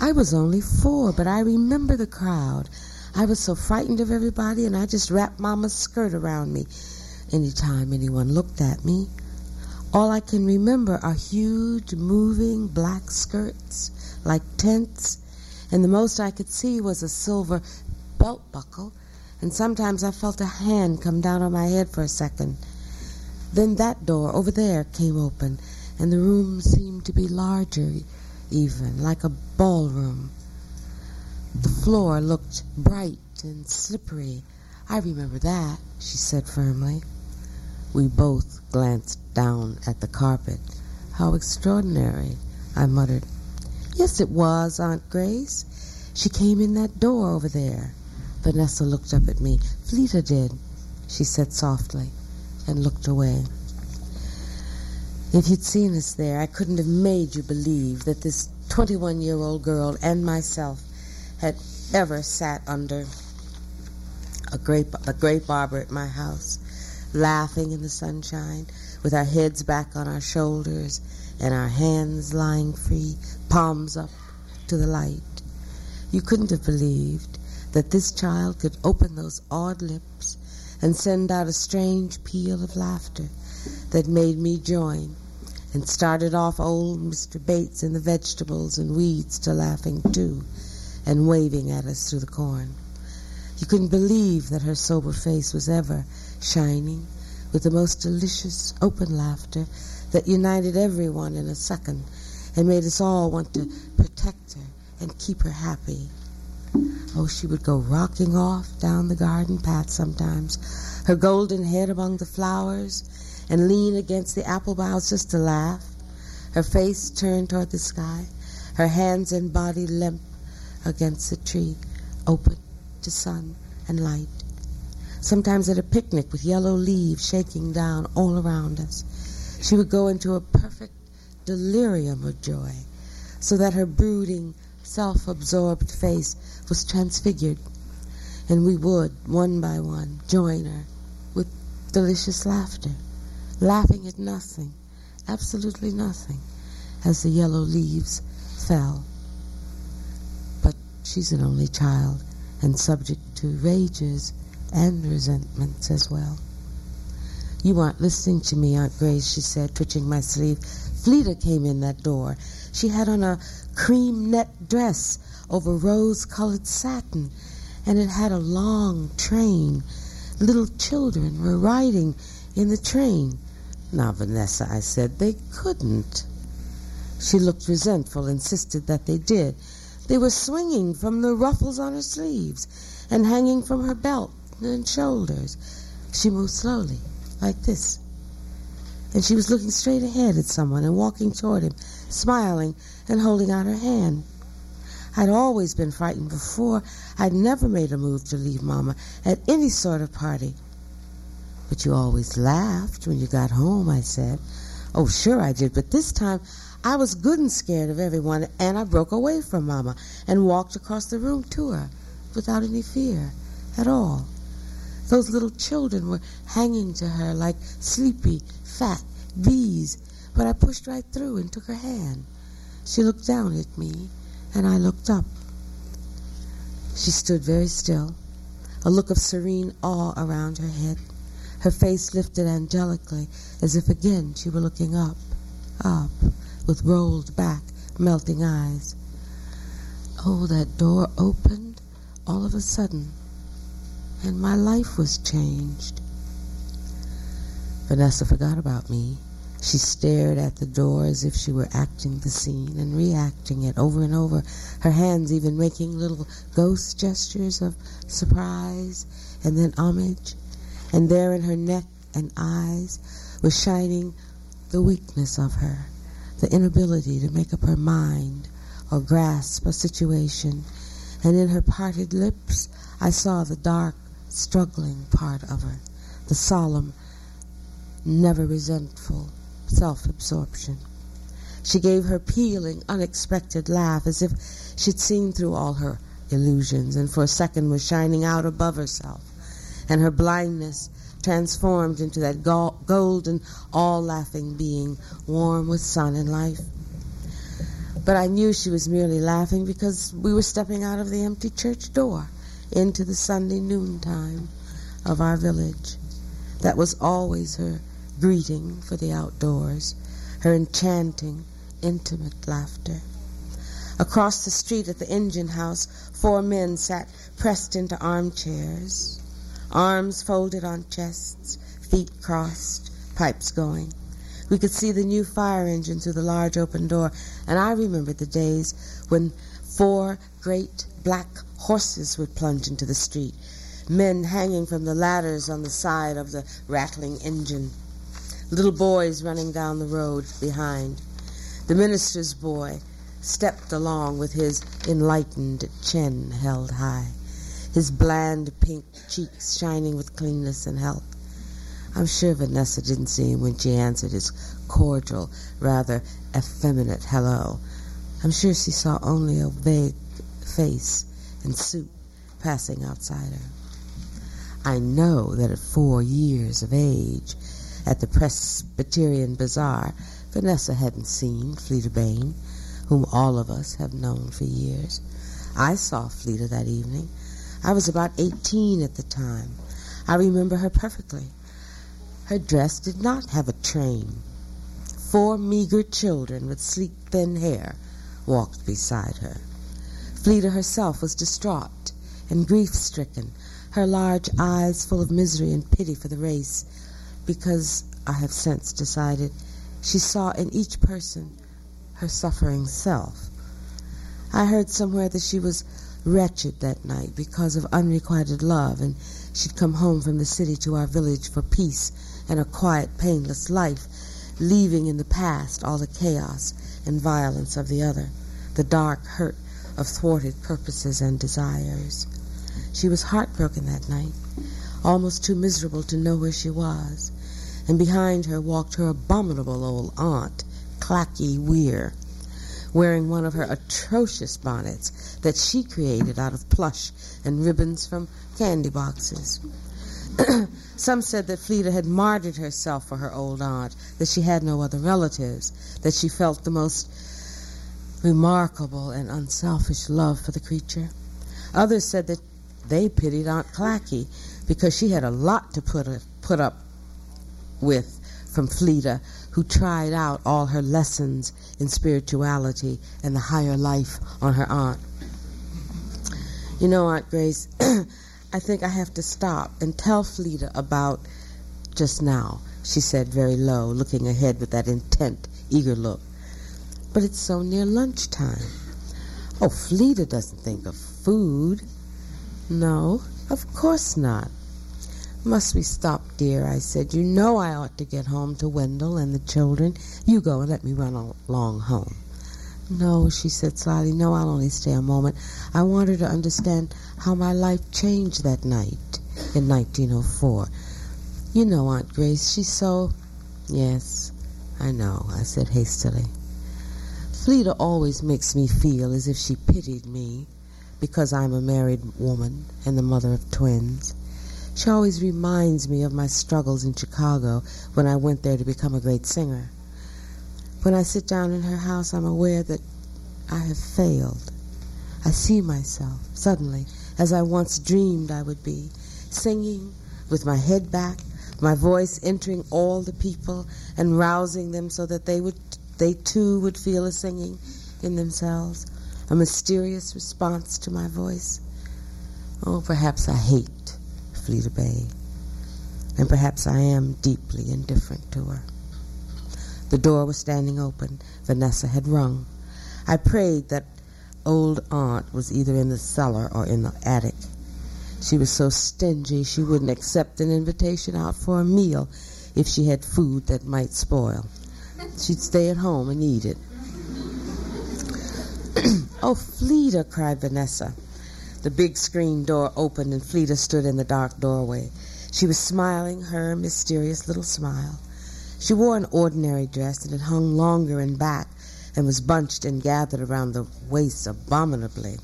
I was only four, but I remember the crowd. I was so frightened of everybody, and I just wrapped Mama's skirt around me any time anyone looked at me. All I can remember are huge, moving black skirts, like tents, and the most I could see was a silver belt buckle, and sometimes I felt a hand come down on my head for a second. Then that door over there came open, and the room seemed to be larger, even, like a ballroom. The floor looked bright and slippery. I remember that, she said firmly. We both glanced down at the carpet. How extraordinary, I muttered. Yes, it was, Aunt Grace. She came in that door over there. Vanessa looked up at me. Fleeta did, she said softly, and looked away. If you'd seen us there, I couldn't have made you believe that this 21 year old girl and myself had ever sat under a grape, a grape arbor at my house, laughing in the sunshine, with our heads back on our shoulders and our hands lying free, palms up to the light. You couldn't have believed that this child could open those odd lips and send out a strange peal of laughter that made me join and started off old Mr. Bates and the vegetables and weeds to laughing too and waving at us through the corn. You couldn't believe that her sober face was ever shining with the most delicious open laughter that united everyone in a second and made us all want to protect her and keep her happy. Oh, she would go rocking off down the garden path sometimes, her golden head among the flowers, and lean against the apple boughs just to laugh, her face turned toward the sky, her hands and body limp against the tree, open to sun and light. Sometimes at a picnic with yellow leaves shaking down all around us, she would go into a perfect delirium of joy, so that her brooding, self absorbed face was transfigured, and we would, one by one, join her with delicious laughter, laughing at nothing, absolutely nothing, as the yellow leaves fell. But she's an only child and subject to rages and resentments as well. You aren't listening to me, Aunt Grace, she said, twitching my sleeve. Fleeta came in that door. She had on a cream net dress over rose colored satin, and it had a long train. Little children were riding in the train. Now, Vanessa, I said, they couldn't. She looked resentful, insisted that they did. They were swinging from the ruffles on her sleeves and hanging from her belt and shoulders. She moved slowly, like this. And she was looking straight ahead at someone and walking toward him, smiling and holding out her hand. I'd always been frightened before. I'd never made a move to leave Mama at any sort of party. But you always laughed when you got home, I said. Oh, sure I did, but this time I was good and scared of everyone, and I broke away from Mama and walked across the room to her without any fear at all. Those little children were hanging to her like sleepy, fat bees, but I pushed right through and took her hand. She looked down at me, and I looked up. She stood very still, a look of serene awe around her head, her face lifted angelically as if again she were looking up, up, with rolled back, melting eyes. Oh, that door opened all of a sudden and my life was changed. Vanessa forgot about me She stared at the door as if she were acting the scene and reacting it over and over, her hands even making little ghost gestures of surprise and then homage. And there in her neck and eyes was shining the weakness of her, the inability to make up her mind or grasp a situation. And in her parted lips, I saw the dark, struggling part of her, the solemn, never resentful self absorption. She gave her pealing, unexpected laugh as if she'd seen through all her illusions and for a second was shining out above herself. And her blindness transformed into that golden, all laughing being, warm with sun and life. But I knew she was merely laughing because we were stepping out of the empty church door into the Sunday noontime of our village. That was always her greeting for the outdoors, her enchanting, intimate laughter. Across the street at the engine house, four men sat pressed into armchairs, arms folded on chests, feet crossed, pipes going. We could see the new fire engine through the large open door, and I remembered the days when four great black horses would plunge into the street, men hanging from the ladders on the side of the rattling engine little boys running down the road behind. The minister's boy stepped along with his enlightened chin held high, his bland pink cheeks shining with cleanness and health. I'm sure Vanessa didn't see him when she answered his cordial, rather effeminate hello. I'm sure she saw only a vague face and suit passing outside her. I know that at four years of age, at the Presbyterian Bazaar, Vanessa hadn't seen Fleeta Bain, whom all of us have known for years. I saw Fleeta that evening. I was about 18 at the time. I remember her perfectly. Her dress did not have a train. Four meager children with sleek, thin hair walked beside her. Fleeta herself was distraught and grief stricken, her large eyes full of misery and pity for the race because I have since decided she saw in each person her suffering self. I heard somewhere that she was wretched that night because of unrequited love, and she'd come home from the city to our village for peace and a quiet, painless life, leaving in the past all the chaos and violence of the other, the dark hurt of thwarted purposes and desires. She was heartbroken that night, almost too miserable to know where she was and behind her walked her abominable old aunt, Clacky Weir, wearing one of her atrocious bonnets that she created out of plush and ribbons from candy boxes. Some said that Fleeta had martyred herself for her old aunt, that she had no other relatives, that she felt the most remarkable and unselfish love for the creature. Others said that they pitied Aunt Clacky because she had a lot to put, a, put up with from Fleeta, who tried out all her lessons in spirituality and the higher life on her aunt. You know, Aunt Grace, I think I have to stop and tell Fleeta about just now, she said very low, looking ahead with that intent, eager look. But it's so near lunchtime. Oh, Fleeta doesn't think of food. No, of course not. Must we stop, dear? I said. You know I ought to get home to Wendell and the children. You go and let me run along home. No, she said slyly. No, I'll only stay a moment. I want her to understand how my life changed that night in 1904. You know, Aunt Grace, she's so. Yes, I know, I said hastily. Fleeta always makes me feel as if she pitied me because I'm a married woman and the mother of twins. She always reminds me of my struggles in Chicago when I went there to become a great singer. When I sit down in her house, I'm aware that I have failed. I see myself, suddenly, as I once dreamed I would be, singing with my head back, my voice entering all the people and rousing them so that they would they too would feel a singing in themselves, a mysterious response to my voice. Oh, perhaps I hate Fleeta Bay, and perhaps I am deeply indifferent to her. The door was standing open. Vanessa had rung. I prayed that old aunt was either in the cellar or in the attic. She was so stingy she wouldn't accept an invitation out for a meal if she had food that might spoil. She'd stay at home and eat it. oh, Fleeta, cried Vanessa. The big screen door opened and Fleeta stood in the dark doorway. She was smiling her mysterious little smile. She wore an ordinary dress and it hung longer in back and was bunched and gathered around the waist abominably.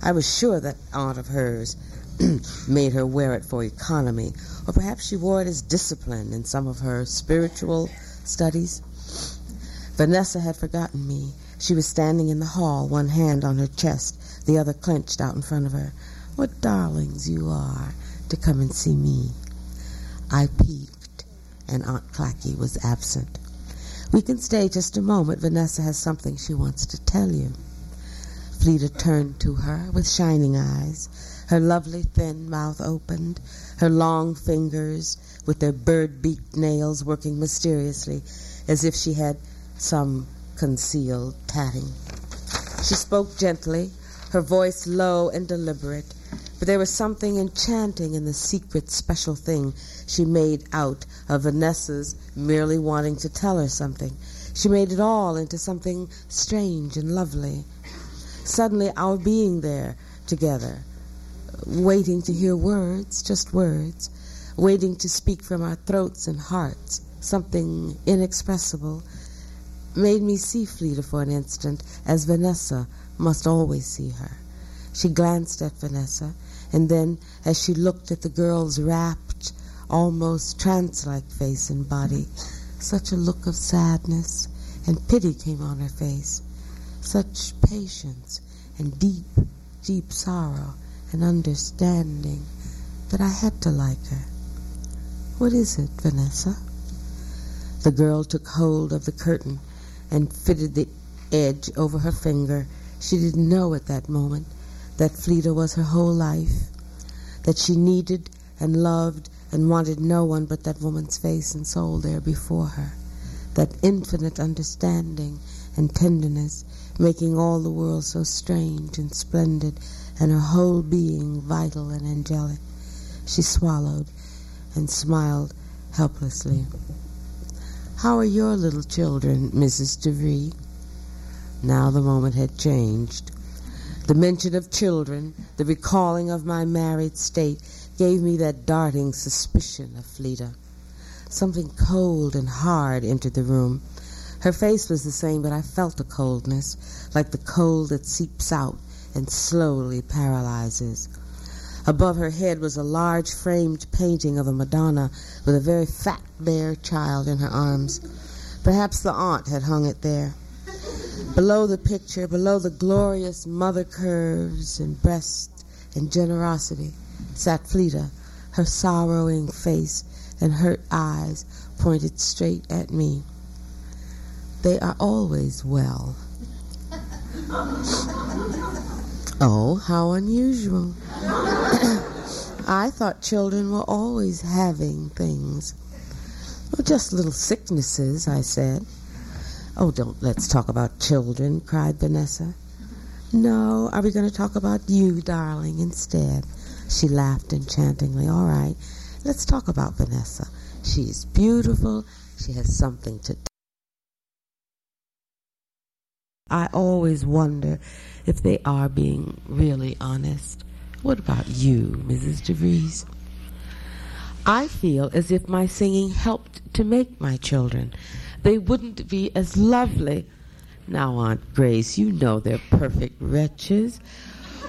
I was sure that aunt of hers made her wear it for economy, or perhaps she wore it as discipline in some of her spiritual studies. Vanessa had forgotten me. She was standing in the hall, one hand on her chest, the other clenched out in front of her. What darlings you are to come and see me. I peeped, and Aunt Clacky was absent. We can stay just a moment. Vanessa has something she wants to tell you. Fleeta turned to her with shining eyes her lovely thin mouth opened, her long fingers with their bird-beaked nails working mysteriously as if she had some concealed tatting. She spoke gently, her voice low and deliberate, but there was something enchanting in the secret special thing she made out of Vanessa's merely wanting to tell her something. She made it all into something strange and lovely. Suddenly, our being there together, waiting to hear words, just words, waiting to speak from our throats and hearts, something inexpressible, made me see Fleeta for an instant as Vanessa must always see her. She glanced at Vanessa, and then, as she looked at the girl's rapt, almost trance-like face and body, such a look of sadness and pity came on her face, such patience and deep, deep sorrow and understanding that I had to like her. What is it, Vanessa? The girl took hold of the curtain and fitted the edge over her finger. She didn't know at that moment that Fleeta was her whole life, that she needed and loved and wanted no one but that woman's face and soul there before her, that infinite understanding and tenderness making all the world so strange and splendid and her whole being vital and angelic. She swallowed and smiled helplessly. How are your little children, Mrs. DeVry? Now the moment had changed. The mention of children, the recalling of my married state, gave me that darting suspicion of Fleeta. Something cold and hard entered the room. Her face was the same, but I felt a coldness, like the cold that seeps out and slowly paralyzes. Above her head was a large framed painting of a Madonna with a very fat, bare child in her arms. Perhaps the aunt had hung it there. Below the picture, below the glorious mother curves and breast and generosity, sat Fleeta, her sorrowing face and hurt eyes pointed straight at me. They are always well. Oh, how unusual. I thought children were always having things. Well, just little sicknesses, I said. Oh, don't let's talk about children, cried Vanessa. No, are we going to talk about you, darling, instead? She laughed enchantingly. All right, let's talk about Vanessa. She's beautiful. She has something to do. I always wonder if they are being really honest. What about you, Mrs. DeVries? I feel as if my singing helped to make my children. They wouldn't be as lovely. Now, Aunt Grace, you know they're perfect wretches.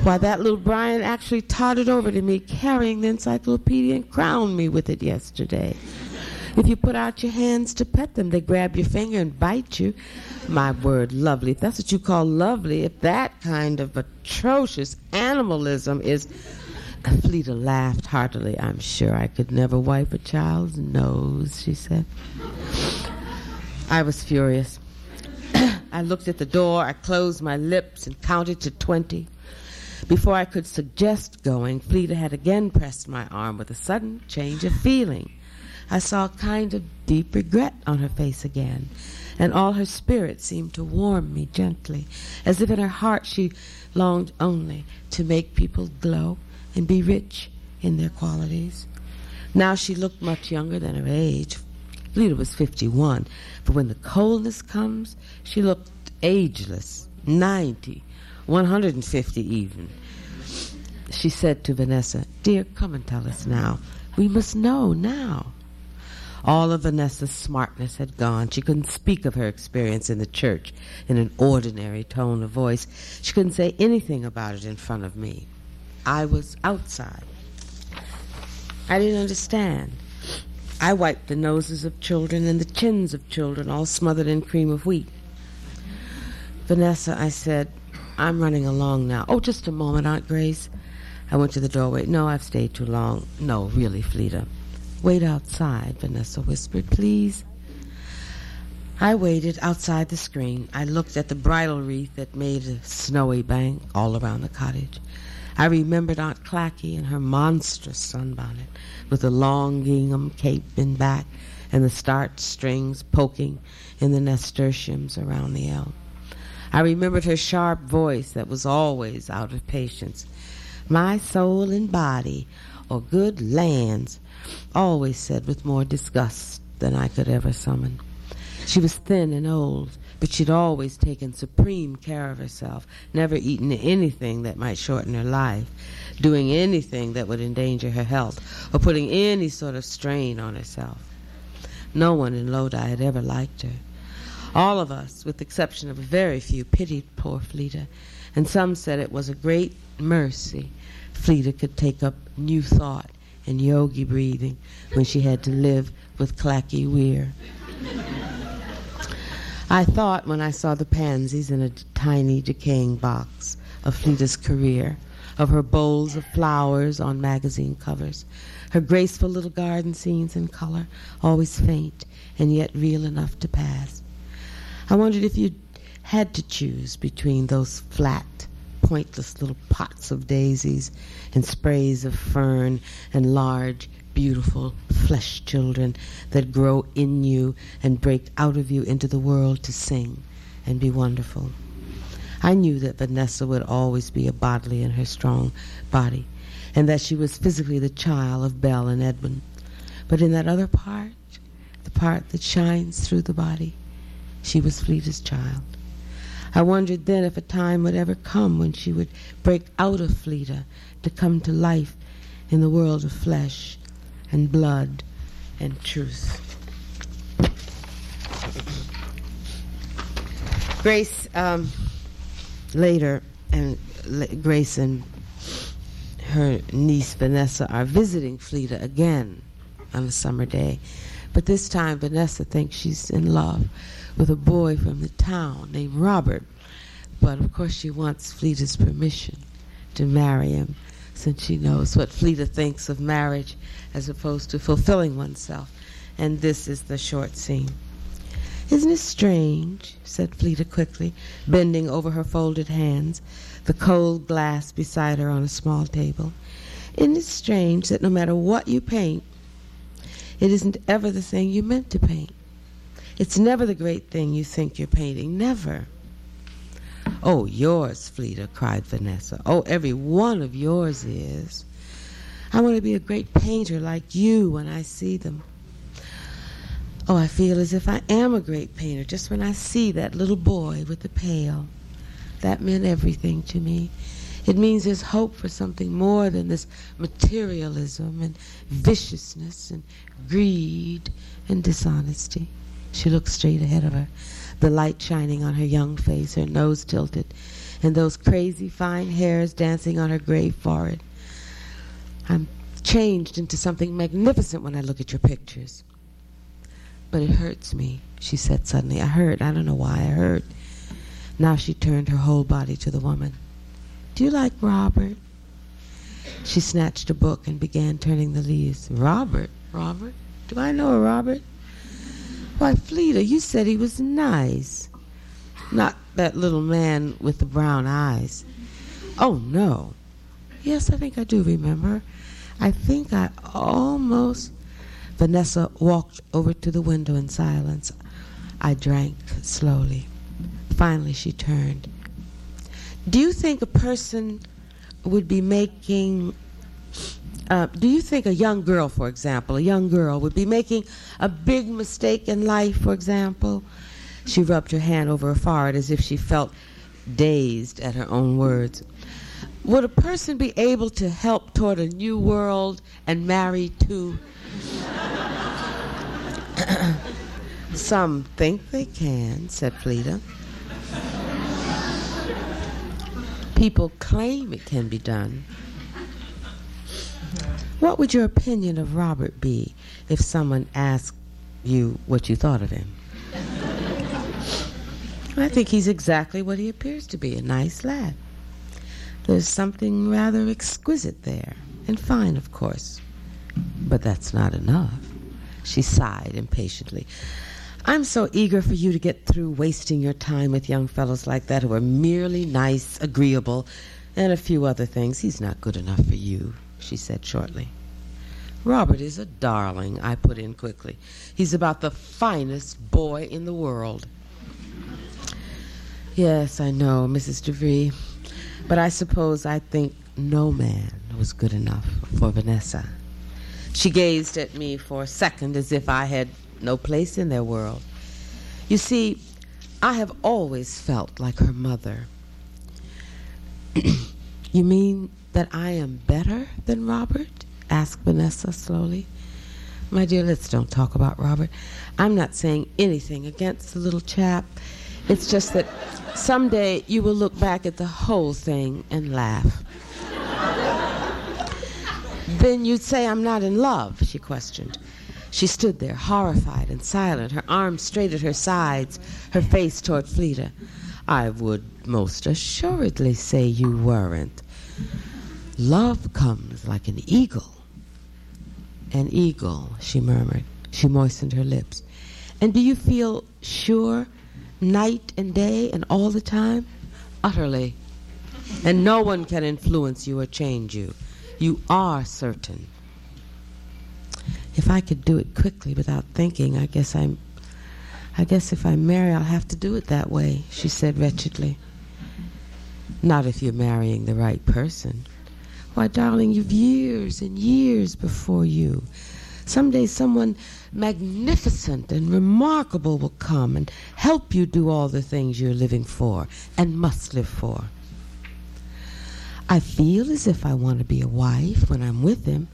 Why, that little Brian actually tottered over to me carrying the encyclopedia and crowned me with it yesterday. If you put out your hands to pet them, they grab your finger and bite you. My word, lovely. If that's what you call lovely, if that kind of atrocious animalism is. Fleeta laughed heartily. I'm sure I could never wipe a child's nose, she said. I was furious. I looked at the door, I closed my lips and counted to twenty. Before I could suggest going, Fleeta had again pressed my arm with a sudden change of feeling. I saw a kind of deep regret on her face again, and all her spirit seemed to warm me gently, as if in her heart she longed only to make people glow and be rich in their qualities. Now she looked much younger than her age. Fleeta was 51, but when the coldness comes, she looked ageless, 90, 150 even. She said to Vanessa, Dear, come and tell us now. We must know now. All of Vanessa's smartness had gone. She couldn't speak of her experience in the church in an ordinary tone of voice. She couldn't say anything about it in front of me. I was outside. I didn't understand. I wiped the noses of children and the chins of children, all smothered in cream of wheat. Vanessa, I said, I'm running along now. Oh, just a moment, Aunt Grace. I went to the doorway. No, I've stayed too long. No, really, Fleeta. Wait outside, Vanessa whispered, please. I waited outside the screen. I looked at the bridal wreath that made a snowy bank all around the cottage. I remembered Aunt Clacky in her monstrous sunbonnet with the long gingham cape in back and the starched strings poking in the nasturtiums around the elm. I remembered her sharp voice that was always out of patience. My soul and body, or good lands, always said with more disgust than I could ever summon. She was thin and old, but she'd always taken supreme care of herself, never eaten anything that might shorten her life, doing anything that would endanger her health, or putting any sort of strain on herself. No one in Lodi had ever liked her. All of us, with the exception of a very few, pitied poor Fleeta, and some said it was a great mercy Fleeta could take up new thought and yogi breathing when she had to live with Clacky Weir. I thought when I saw the pansies in a tiny decaying box of Fleeta's career, of her bowls of flowers on magazine covers, her graceful little garden scenes in color, always faint and yet real enough to pass. I wondered if you had to choose between those flat, pointless little pots of daisies and sprays of fern and large, beautiful flesh children that grow in you and break out of you into the world to sing and be wonderful. I knew that Vanessa would always be a Bodley in her strong body, and that she was physically the child of Belle and Edmund. But in that other part, the part that shines through the body, she was Fleeta's child. I wondered then if a time would ever come when she would break out of Fleeta to come to life in the world of flesh and blood and truth. Grace, um, later, and Grace and her niece Vanessa are visiting Fleeta again on a summer day. But this time, Vanessa thinks she's in love with a boy from the town named Robert. But of course, she wants Fleeta's permission to marry him since she knows what Fleeta thinks of marriage as opposed to fulfilling oneself. And this is the short scene. Isn't it strange, said Fleeta quickly, bending over her folded hands, the cold glass beside her on a small table. Isn't it strange that no matter what you paint, it isn't ever the thing you meant to paint? It's never the great thing you think you're painting. Never. Oh, yours, Fleeta, cried Vanessa. Oh, every one of yours is. I want to be a great painter like you when I see them. Oh, I feel as if I am a great painter just when I see that little boy with the pail. That meant everything to me. It means there's hope for something more than this materialism and viciousness and greed and dishonesty. She looked straight ahead of her, the light shining on her young face, her nose tilted, and those crazy fine hairs dancing on her gray forehead. I'm changed into something magnificent when I look at your pictures. But it hurts me, she said suddenly. I hurt. I don't know why I hurt. Now she turned her whole body to the woman. Do you like Robert? She snatched a book and began turning the leaves. Robert? Robert? Do I know a Robert? Why, Fleeta, you said he was nice. Not that little man with the brown eyes. Oh, no. Yes, I think I do remember. I think I almost. Vanessa walked over to the window in silence. I drank slowly. Finally, she turned. Do you think a person would be making uh, do you think a young girl, for example, a young girl would be making a big mistake in life, for example? She rubbed her hand over her forehead as if she felt dazed at her own words. Would a person be able to help toward a new world and marry two? Some think they can, said Fleeta. People claim it can be done. Mm-hmm. What would your opinion of Robert be if someone asked you what you thought of him? I think he's exactly what he appears to be a nice lad. There's something rather exquisite there, and fine, of course. But that's not enough. She sighed impatiently. I'm so eager for you to get through wasting your time with young fellows like that who are merely nice, agreeable, and a few other things. He's not good enough for you she said shortly. Robert is a darling, I put in quickly. He's about the finest boy in the world. Yes, I know, Mrs. DeVry, but I suppose I think no man was good enough for Vanessa. She gazed at me for a second as if I had no place in their world. You see, I have always felt like her mother. you mean that I am better than Robert? asked Vanessa slowly. My dear, let's don't talk about Robert. I'm not saying anything against the little chap. It's just that someday you will look back at the whole thing and laugh. then you'd say I'm not in love, she questioned. She stood there, horrified and silent, her arms straight at her sides, her face toward Fleeta. I would most assuredly say you weren't. Love comes like an eagle. An eagle, she murmured. She moistened her lips. And do you feel sure night and day and all the time? Utterly. And no one can influence you or change you. You are certain. If I could do it quickly without thinking, I guess I'm I guess if I marry I'll have to do it that way, she said wretchedly. Not if you're marrying the right person. Why, darling, you've years and years before you. Someday someone magnificent and remarkable will come and help you do all the things you're living for and must live for. I feel as if I want to be a wife when I'm with him.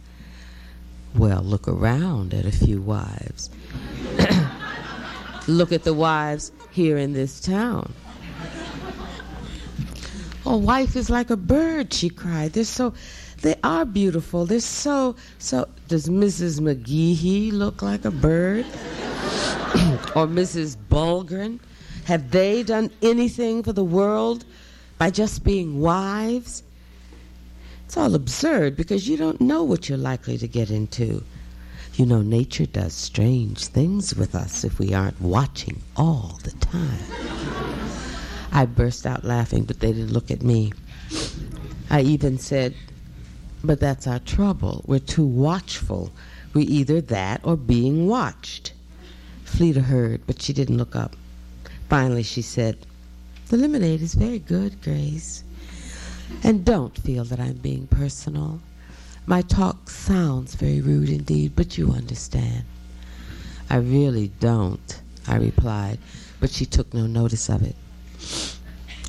Well, look around at a few wives. look at the wives here in this town. Oh, wife is like a bird, she cried. They're so, they are beautiful. They're so, so. Does Mrs. McGeehee look like a bird? or Mrs. Bulgren? Have they done anything for the world by just being wives? It's all absurd because you don't know what you're likely to get into. You know, nature does strange things with us if we aren't watching all the time. I burst out laughing, but they didn't look at me. I even said, But that's our trouble. We're too watchful. We're either that or being watched. Fleeta heard, but she didn't look up. Finally, she said, The lemonade is very good, Grace. And don't feel that I'm being personal. My talk sounds very rude indeed, but you understand. I really don't, I replied, but she took no notice of it.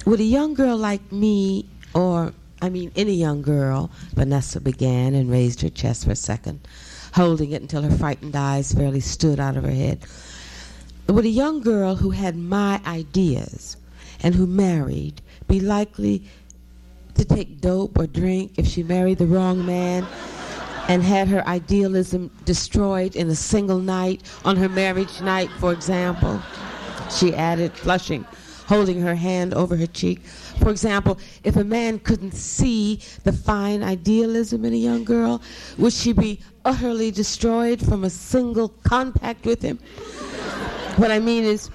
Would a young girl like me, or, I mean, any young girl, Vanessa began and raised her chest for a second, holding it until her frightened eyes fairly stood out of her head. Would a young girl who had my ideas and who married be likely to take dope or drink if she married the wrong man and had her idealism destroyed in a single night, on her marriage night, for example? She added, flushing holding her hand over her cheek. For example, if a man couldn't see the fine idealism in a young girl, would she be utterly destroyed from a single contact with him? what I mean is,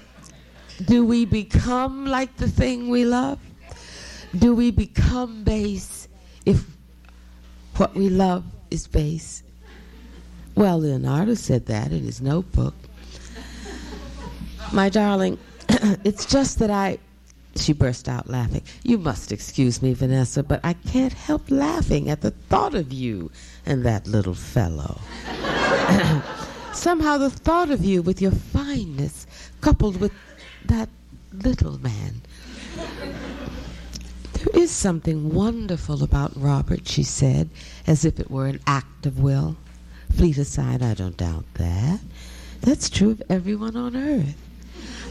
do we become like the thing we love? Do we become base if what we love is base? Well, Leonardo said that in his notebook. My darling, it's just that I. She burst out laughing. You must excuse me, Vanessa, but I can't help laughing at the thought of you and that little fellow. Somehow the thought of you with your fineness, coupled with that little man. There is something wonderful about Robert, she said, as if it were an act of will. Fleeta said, I don't doubt that. That's true of everyone on earth.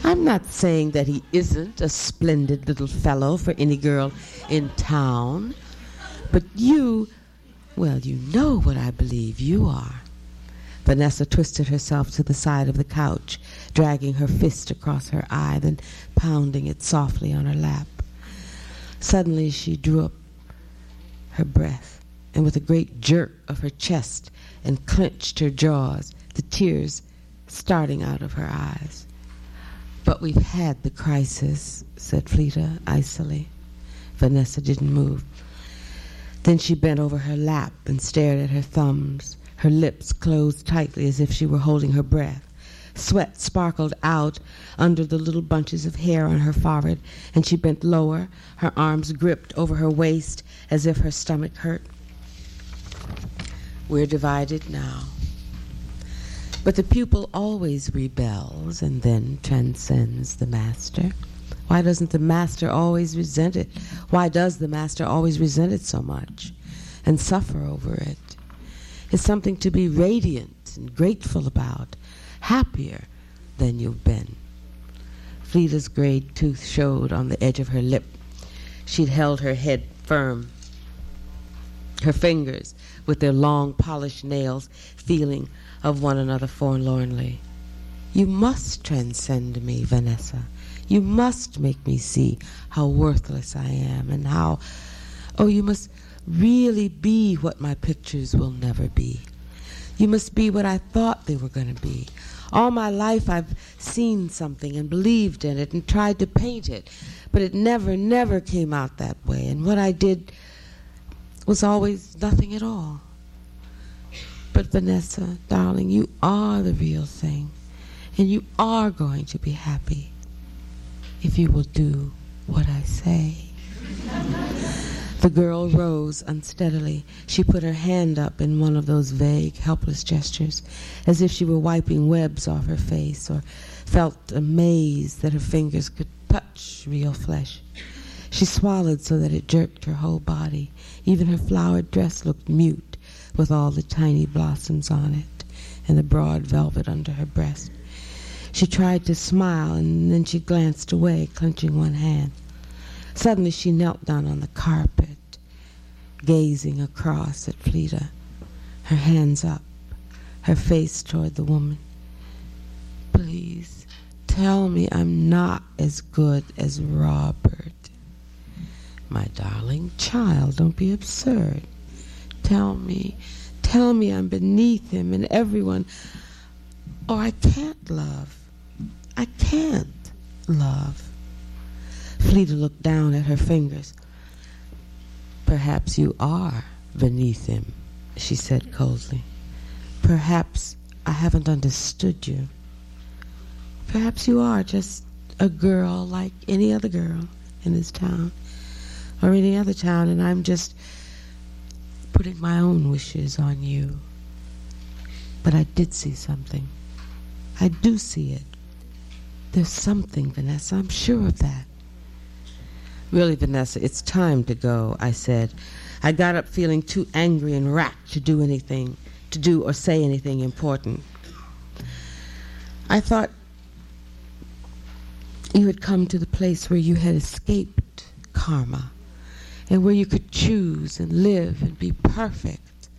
I'm not saying that he isn't a splendid little fellow for any girl in town, but you, well, you know what I believe you are. Vanessa twisted herself to the side of the couch, dragging her fist across her eye, then pounding it softly on her lap. Suddenly she drew up her breath, and with a great jerk of her chest and clenched her jaws, the tears starting out of her eyes. But we've had the crisis, said Fleeta icily. Vanessa didn't move. Then she bent over her lap and stared at her thumbs, her lips closed tightly as if she were holding her breath. Sweat sparkled out under the little bunches of hair on her forehead, and she bent lower, her arms gripped over her waist as if her stomach hurt. We're divided now. But the pupil always rebels and then transcends the master. Why doesn't the master always resent it? Why does the master always resent it so much and suffer over it? It's something to be radiant and grateful about, happier than you've been. Fleeta's gray tooth showed on the edge of her lip. She'd held her head firm, her fingers with their long polished nails feeling of one another forlornly. You must transcend me, Vanessa. You must make me see how worthless I am and how, oh, you must really be what my pictures will never be. You must be what I thought they were going to be. All my life I've seen something and believed in it and tried to paint it, but it never, never came out that way. And what I did was always nothing at all. But Vanessa, darling, you are the real thing. And you are going to be happy if you will do what I say. The girl rose unsteadily. She put her hand up in one of those vague, helpless gestures, as if she were wiping webs off her face or felt amazed that her fingers could touch real flesh. She swallowed so that it jerked her whole body. Even her flowered dress looked mute with all the tiny blossoms on it and the broad velvet under her breast. She tried to smile and then she glanced away, clenching one hand. Suddenly she knelt down on the carpet, gazing across at Fleeta, her hands up, her face toward the woman. Please tell me I'm not as good as Robert. My darling child, don't be absurd. Tell me, tell me I'm beneath him and everyone, or I can't love. I can't love. Fleeta looked down at her fingers. Perhaps you are beneath him, she said coldly. Perhaps I haven't understood you. Perhaps you are just a girl like any other girl in this town or any other town, and I'm just putting my own wishes on you. But I did see something. I do see it. There's something, Vanessa. I'm sure of that. Really, Vanessa, it's time to go, I said. I got up feeling too angry and racked to do anything, to do or say anything important. I thought you had come to the place where you had escaped karma and where you could choose and live and be perfect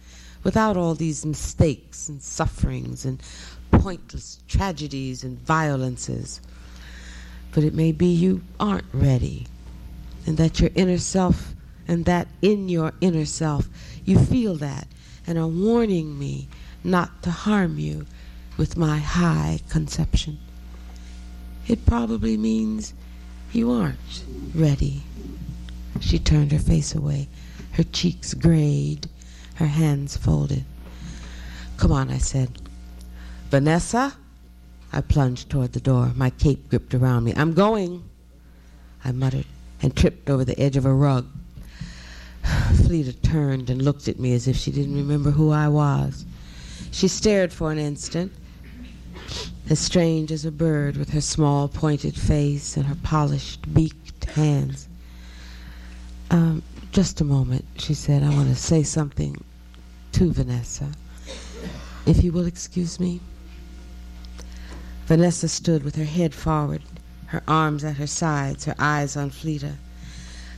without all these mistakes and sufferings and pointless tragedies and violences. But it may be you aren't ready and that your inner self and that in your inner self you feel that and are warning me not to harm you with my high conception. It probably means you aren't ready. She turned her face away, her cheeks grayed, her hands folded. Come on, I said. Vanessa? I plunged toward the door, my cape gripped around me. I'm going, I muttered, and tripped over the edge of a rug. Fleeta turned and looked at me as if she didn't remember who I was. She stared for an instant, as strange as a bird with her small pointed face and her polished beaked hands. Um, just a moment, she said. I want to say something to Vanessa. If you will excuse me. Vanessa stood with her head forward, her arms at her sides, her eyes on Fleeta.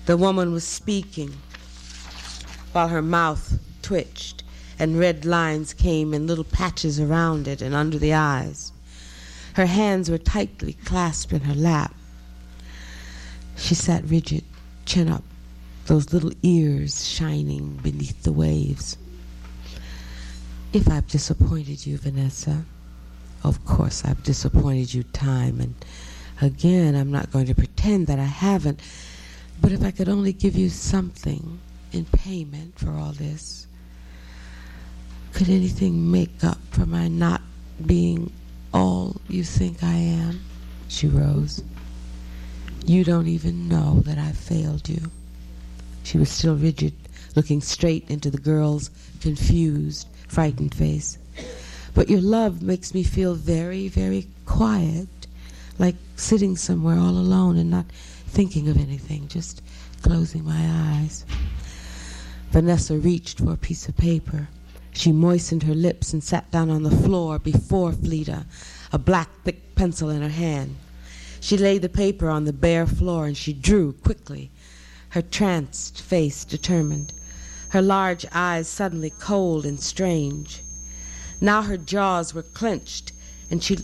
The woman was speaking while her mouth twitched and red lines came in little patches around it and under the eyes. Her hands were tightly clasped in her lap. She sat rigid, chin up, those little ears shining beneath the waves. If I've disappointed you, Vanessa, of course I've disappointed you time and again. I'm not going to pretend that I haven't. But if I could only give you something in payment for all this, could anything make up for my not being all you think I am? She rose. You don't even know that I failed you. She was still rigid, looking straight into the girl's confused, frightened face. But your love makes me feel very, very quiet, like sitting somewhere all alone and not thinking of anything, just closing my eyes. Vanessa reached for a piece of paper. She moistened her lips and sat down on the floor before Fleeta, a black thick pencil in her hand. She laid the paper on the bare floor and she drew quickly, her tranced face determined, her large eyes suddenly cold and strange. Now her jaws were clenched, and she.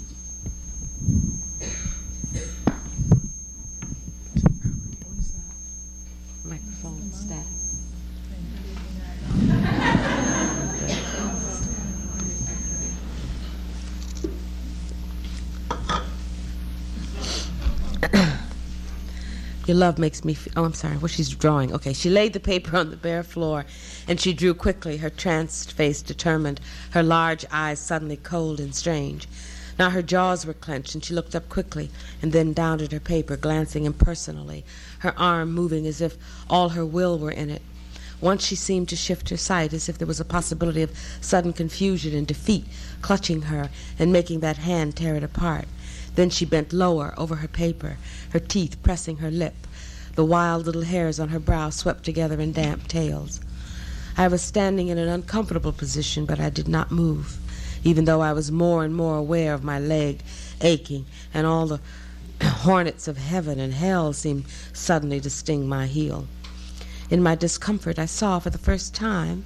Your love makes me feel. Oh, I'm sorry. What she's drawing. Okay. She laid the paper on the bare floor and she drew quickly, her tranced face determined, her large eyes suddenly cold and strange. Now her jaws were clenched and she looked up quickly and then down at her paper, glancing impersonally, her arm moving as if all her will were in it. Once she seemed to shift her sight as if there was a possibility of sudden confusion and defeat clutching her and making that hand tear it apart. Then she bent lower over her paper, her teeth pressing her lip. The wild little hairs on her brow swept together in damp tails. I was standing in an uncomfortable position, but I did not move, even though I was more and more aware of my leg aching, and all the hornets of heaven and hell seemed suddenly to sting my heel. In my discomfort, I saw for the first time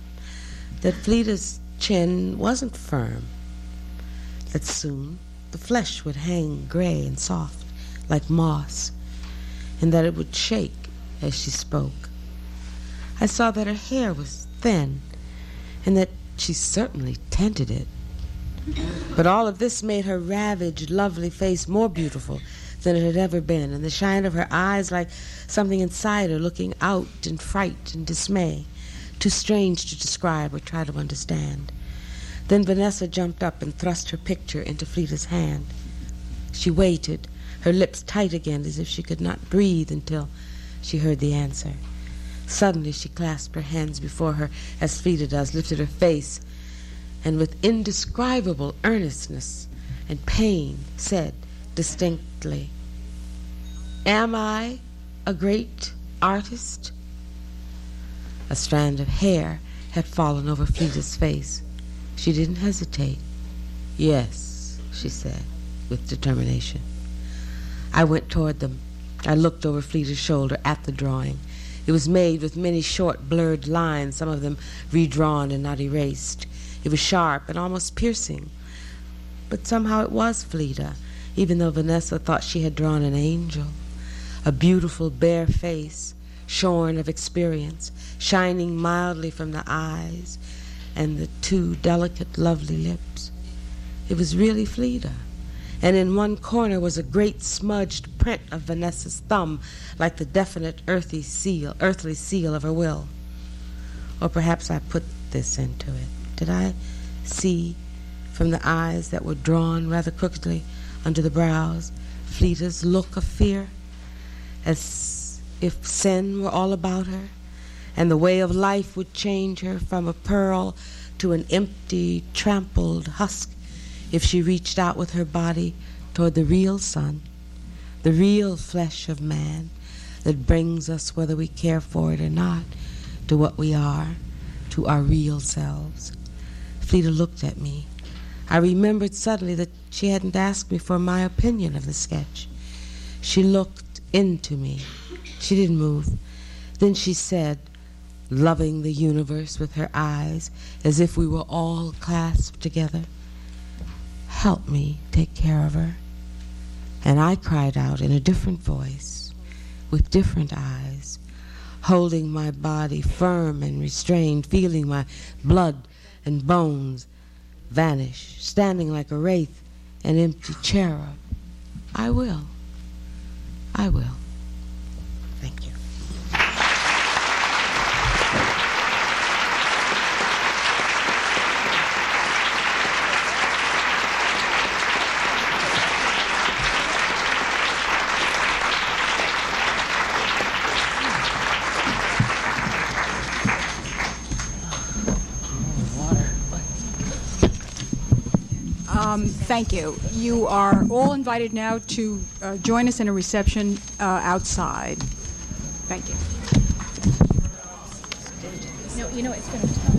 that Fleeta's chin wasn't firm, that soon the flesh would hang gray and soft, like moss, and that it would shake as she spoke. I saw that her hair was thin, and that she certainly tended it. But all of this made her ravaged, lovely face more beautiful than it had ever been, and the shine of her eyes like something inside her looking out in fright and dismay, too strange to describe or try to understand. Then Vanessa jumped up and thrust her picture into Fleeta's hand. She waited, her lips tight again as if she could not breathe until she heard the answer. Suddenly she clasped her hands before her as Fleeta does, lifted her face, and with indescribable earnestness and pain said distinctly, Am I a great artist? A strand of hair had fallen over Fleeta's face. She didn't hesitate. Yes, she said, with determination. I went toward them. I looked over Fleeta's shoulder at the drawing. It was made with many short, blurred lines, some of them redrawn and not erased. It was sharp and almost piercing. But somehow it was Fleeta, even though Vanessa thought she had drawn an angel. A beautiful, bare face, shorn of experience, shining mildly from the eyes, and the two delicate, lovely lips. It was really Fleeta. And in one corner was a great smudged print of Vanessa's thumb, like the definite earthy seal, earthly seal of her will. Or perhaps I put this into it. Did I see from the eyes that were drawn rather crookedly under the brows, Fleeta's look of fear, as if sin were all about her, and the way of life would change her from a pearl to an empty, trampled husk if she reached out with her body toward the real sun, the real flesh of man that brings us, whether we care for it or not, to what we are, to our real selves. Fleeta looked at me. I remembered suddenly that she hadn't asked me for my opinion of the sketch. She looked into me. She didn't move. Then she said, loving the universe with her eyes as if we were all clasped together, Help me take care of her. And I cried out in a different voice, with different eyes, holding my body firm and restrained, feeling my blood and bones vanish, standing like a wraith, an empty cherub. I will. I will. Thank you. Um, thank you. You are all invited now to uh, join us in a reception uh, outside. Thank you. No, you know, it's going to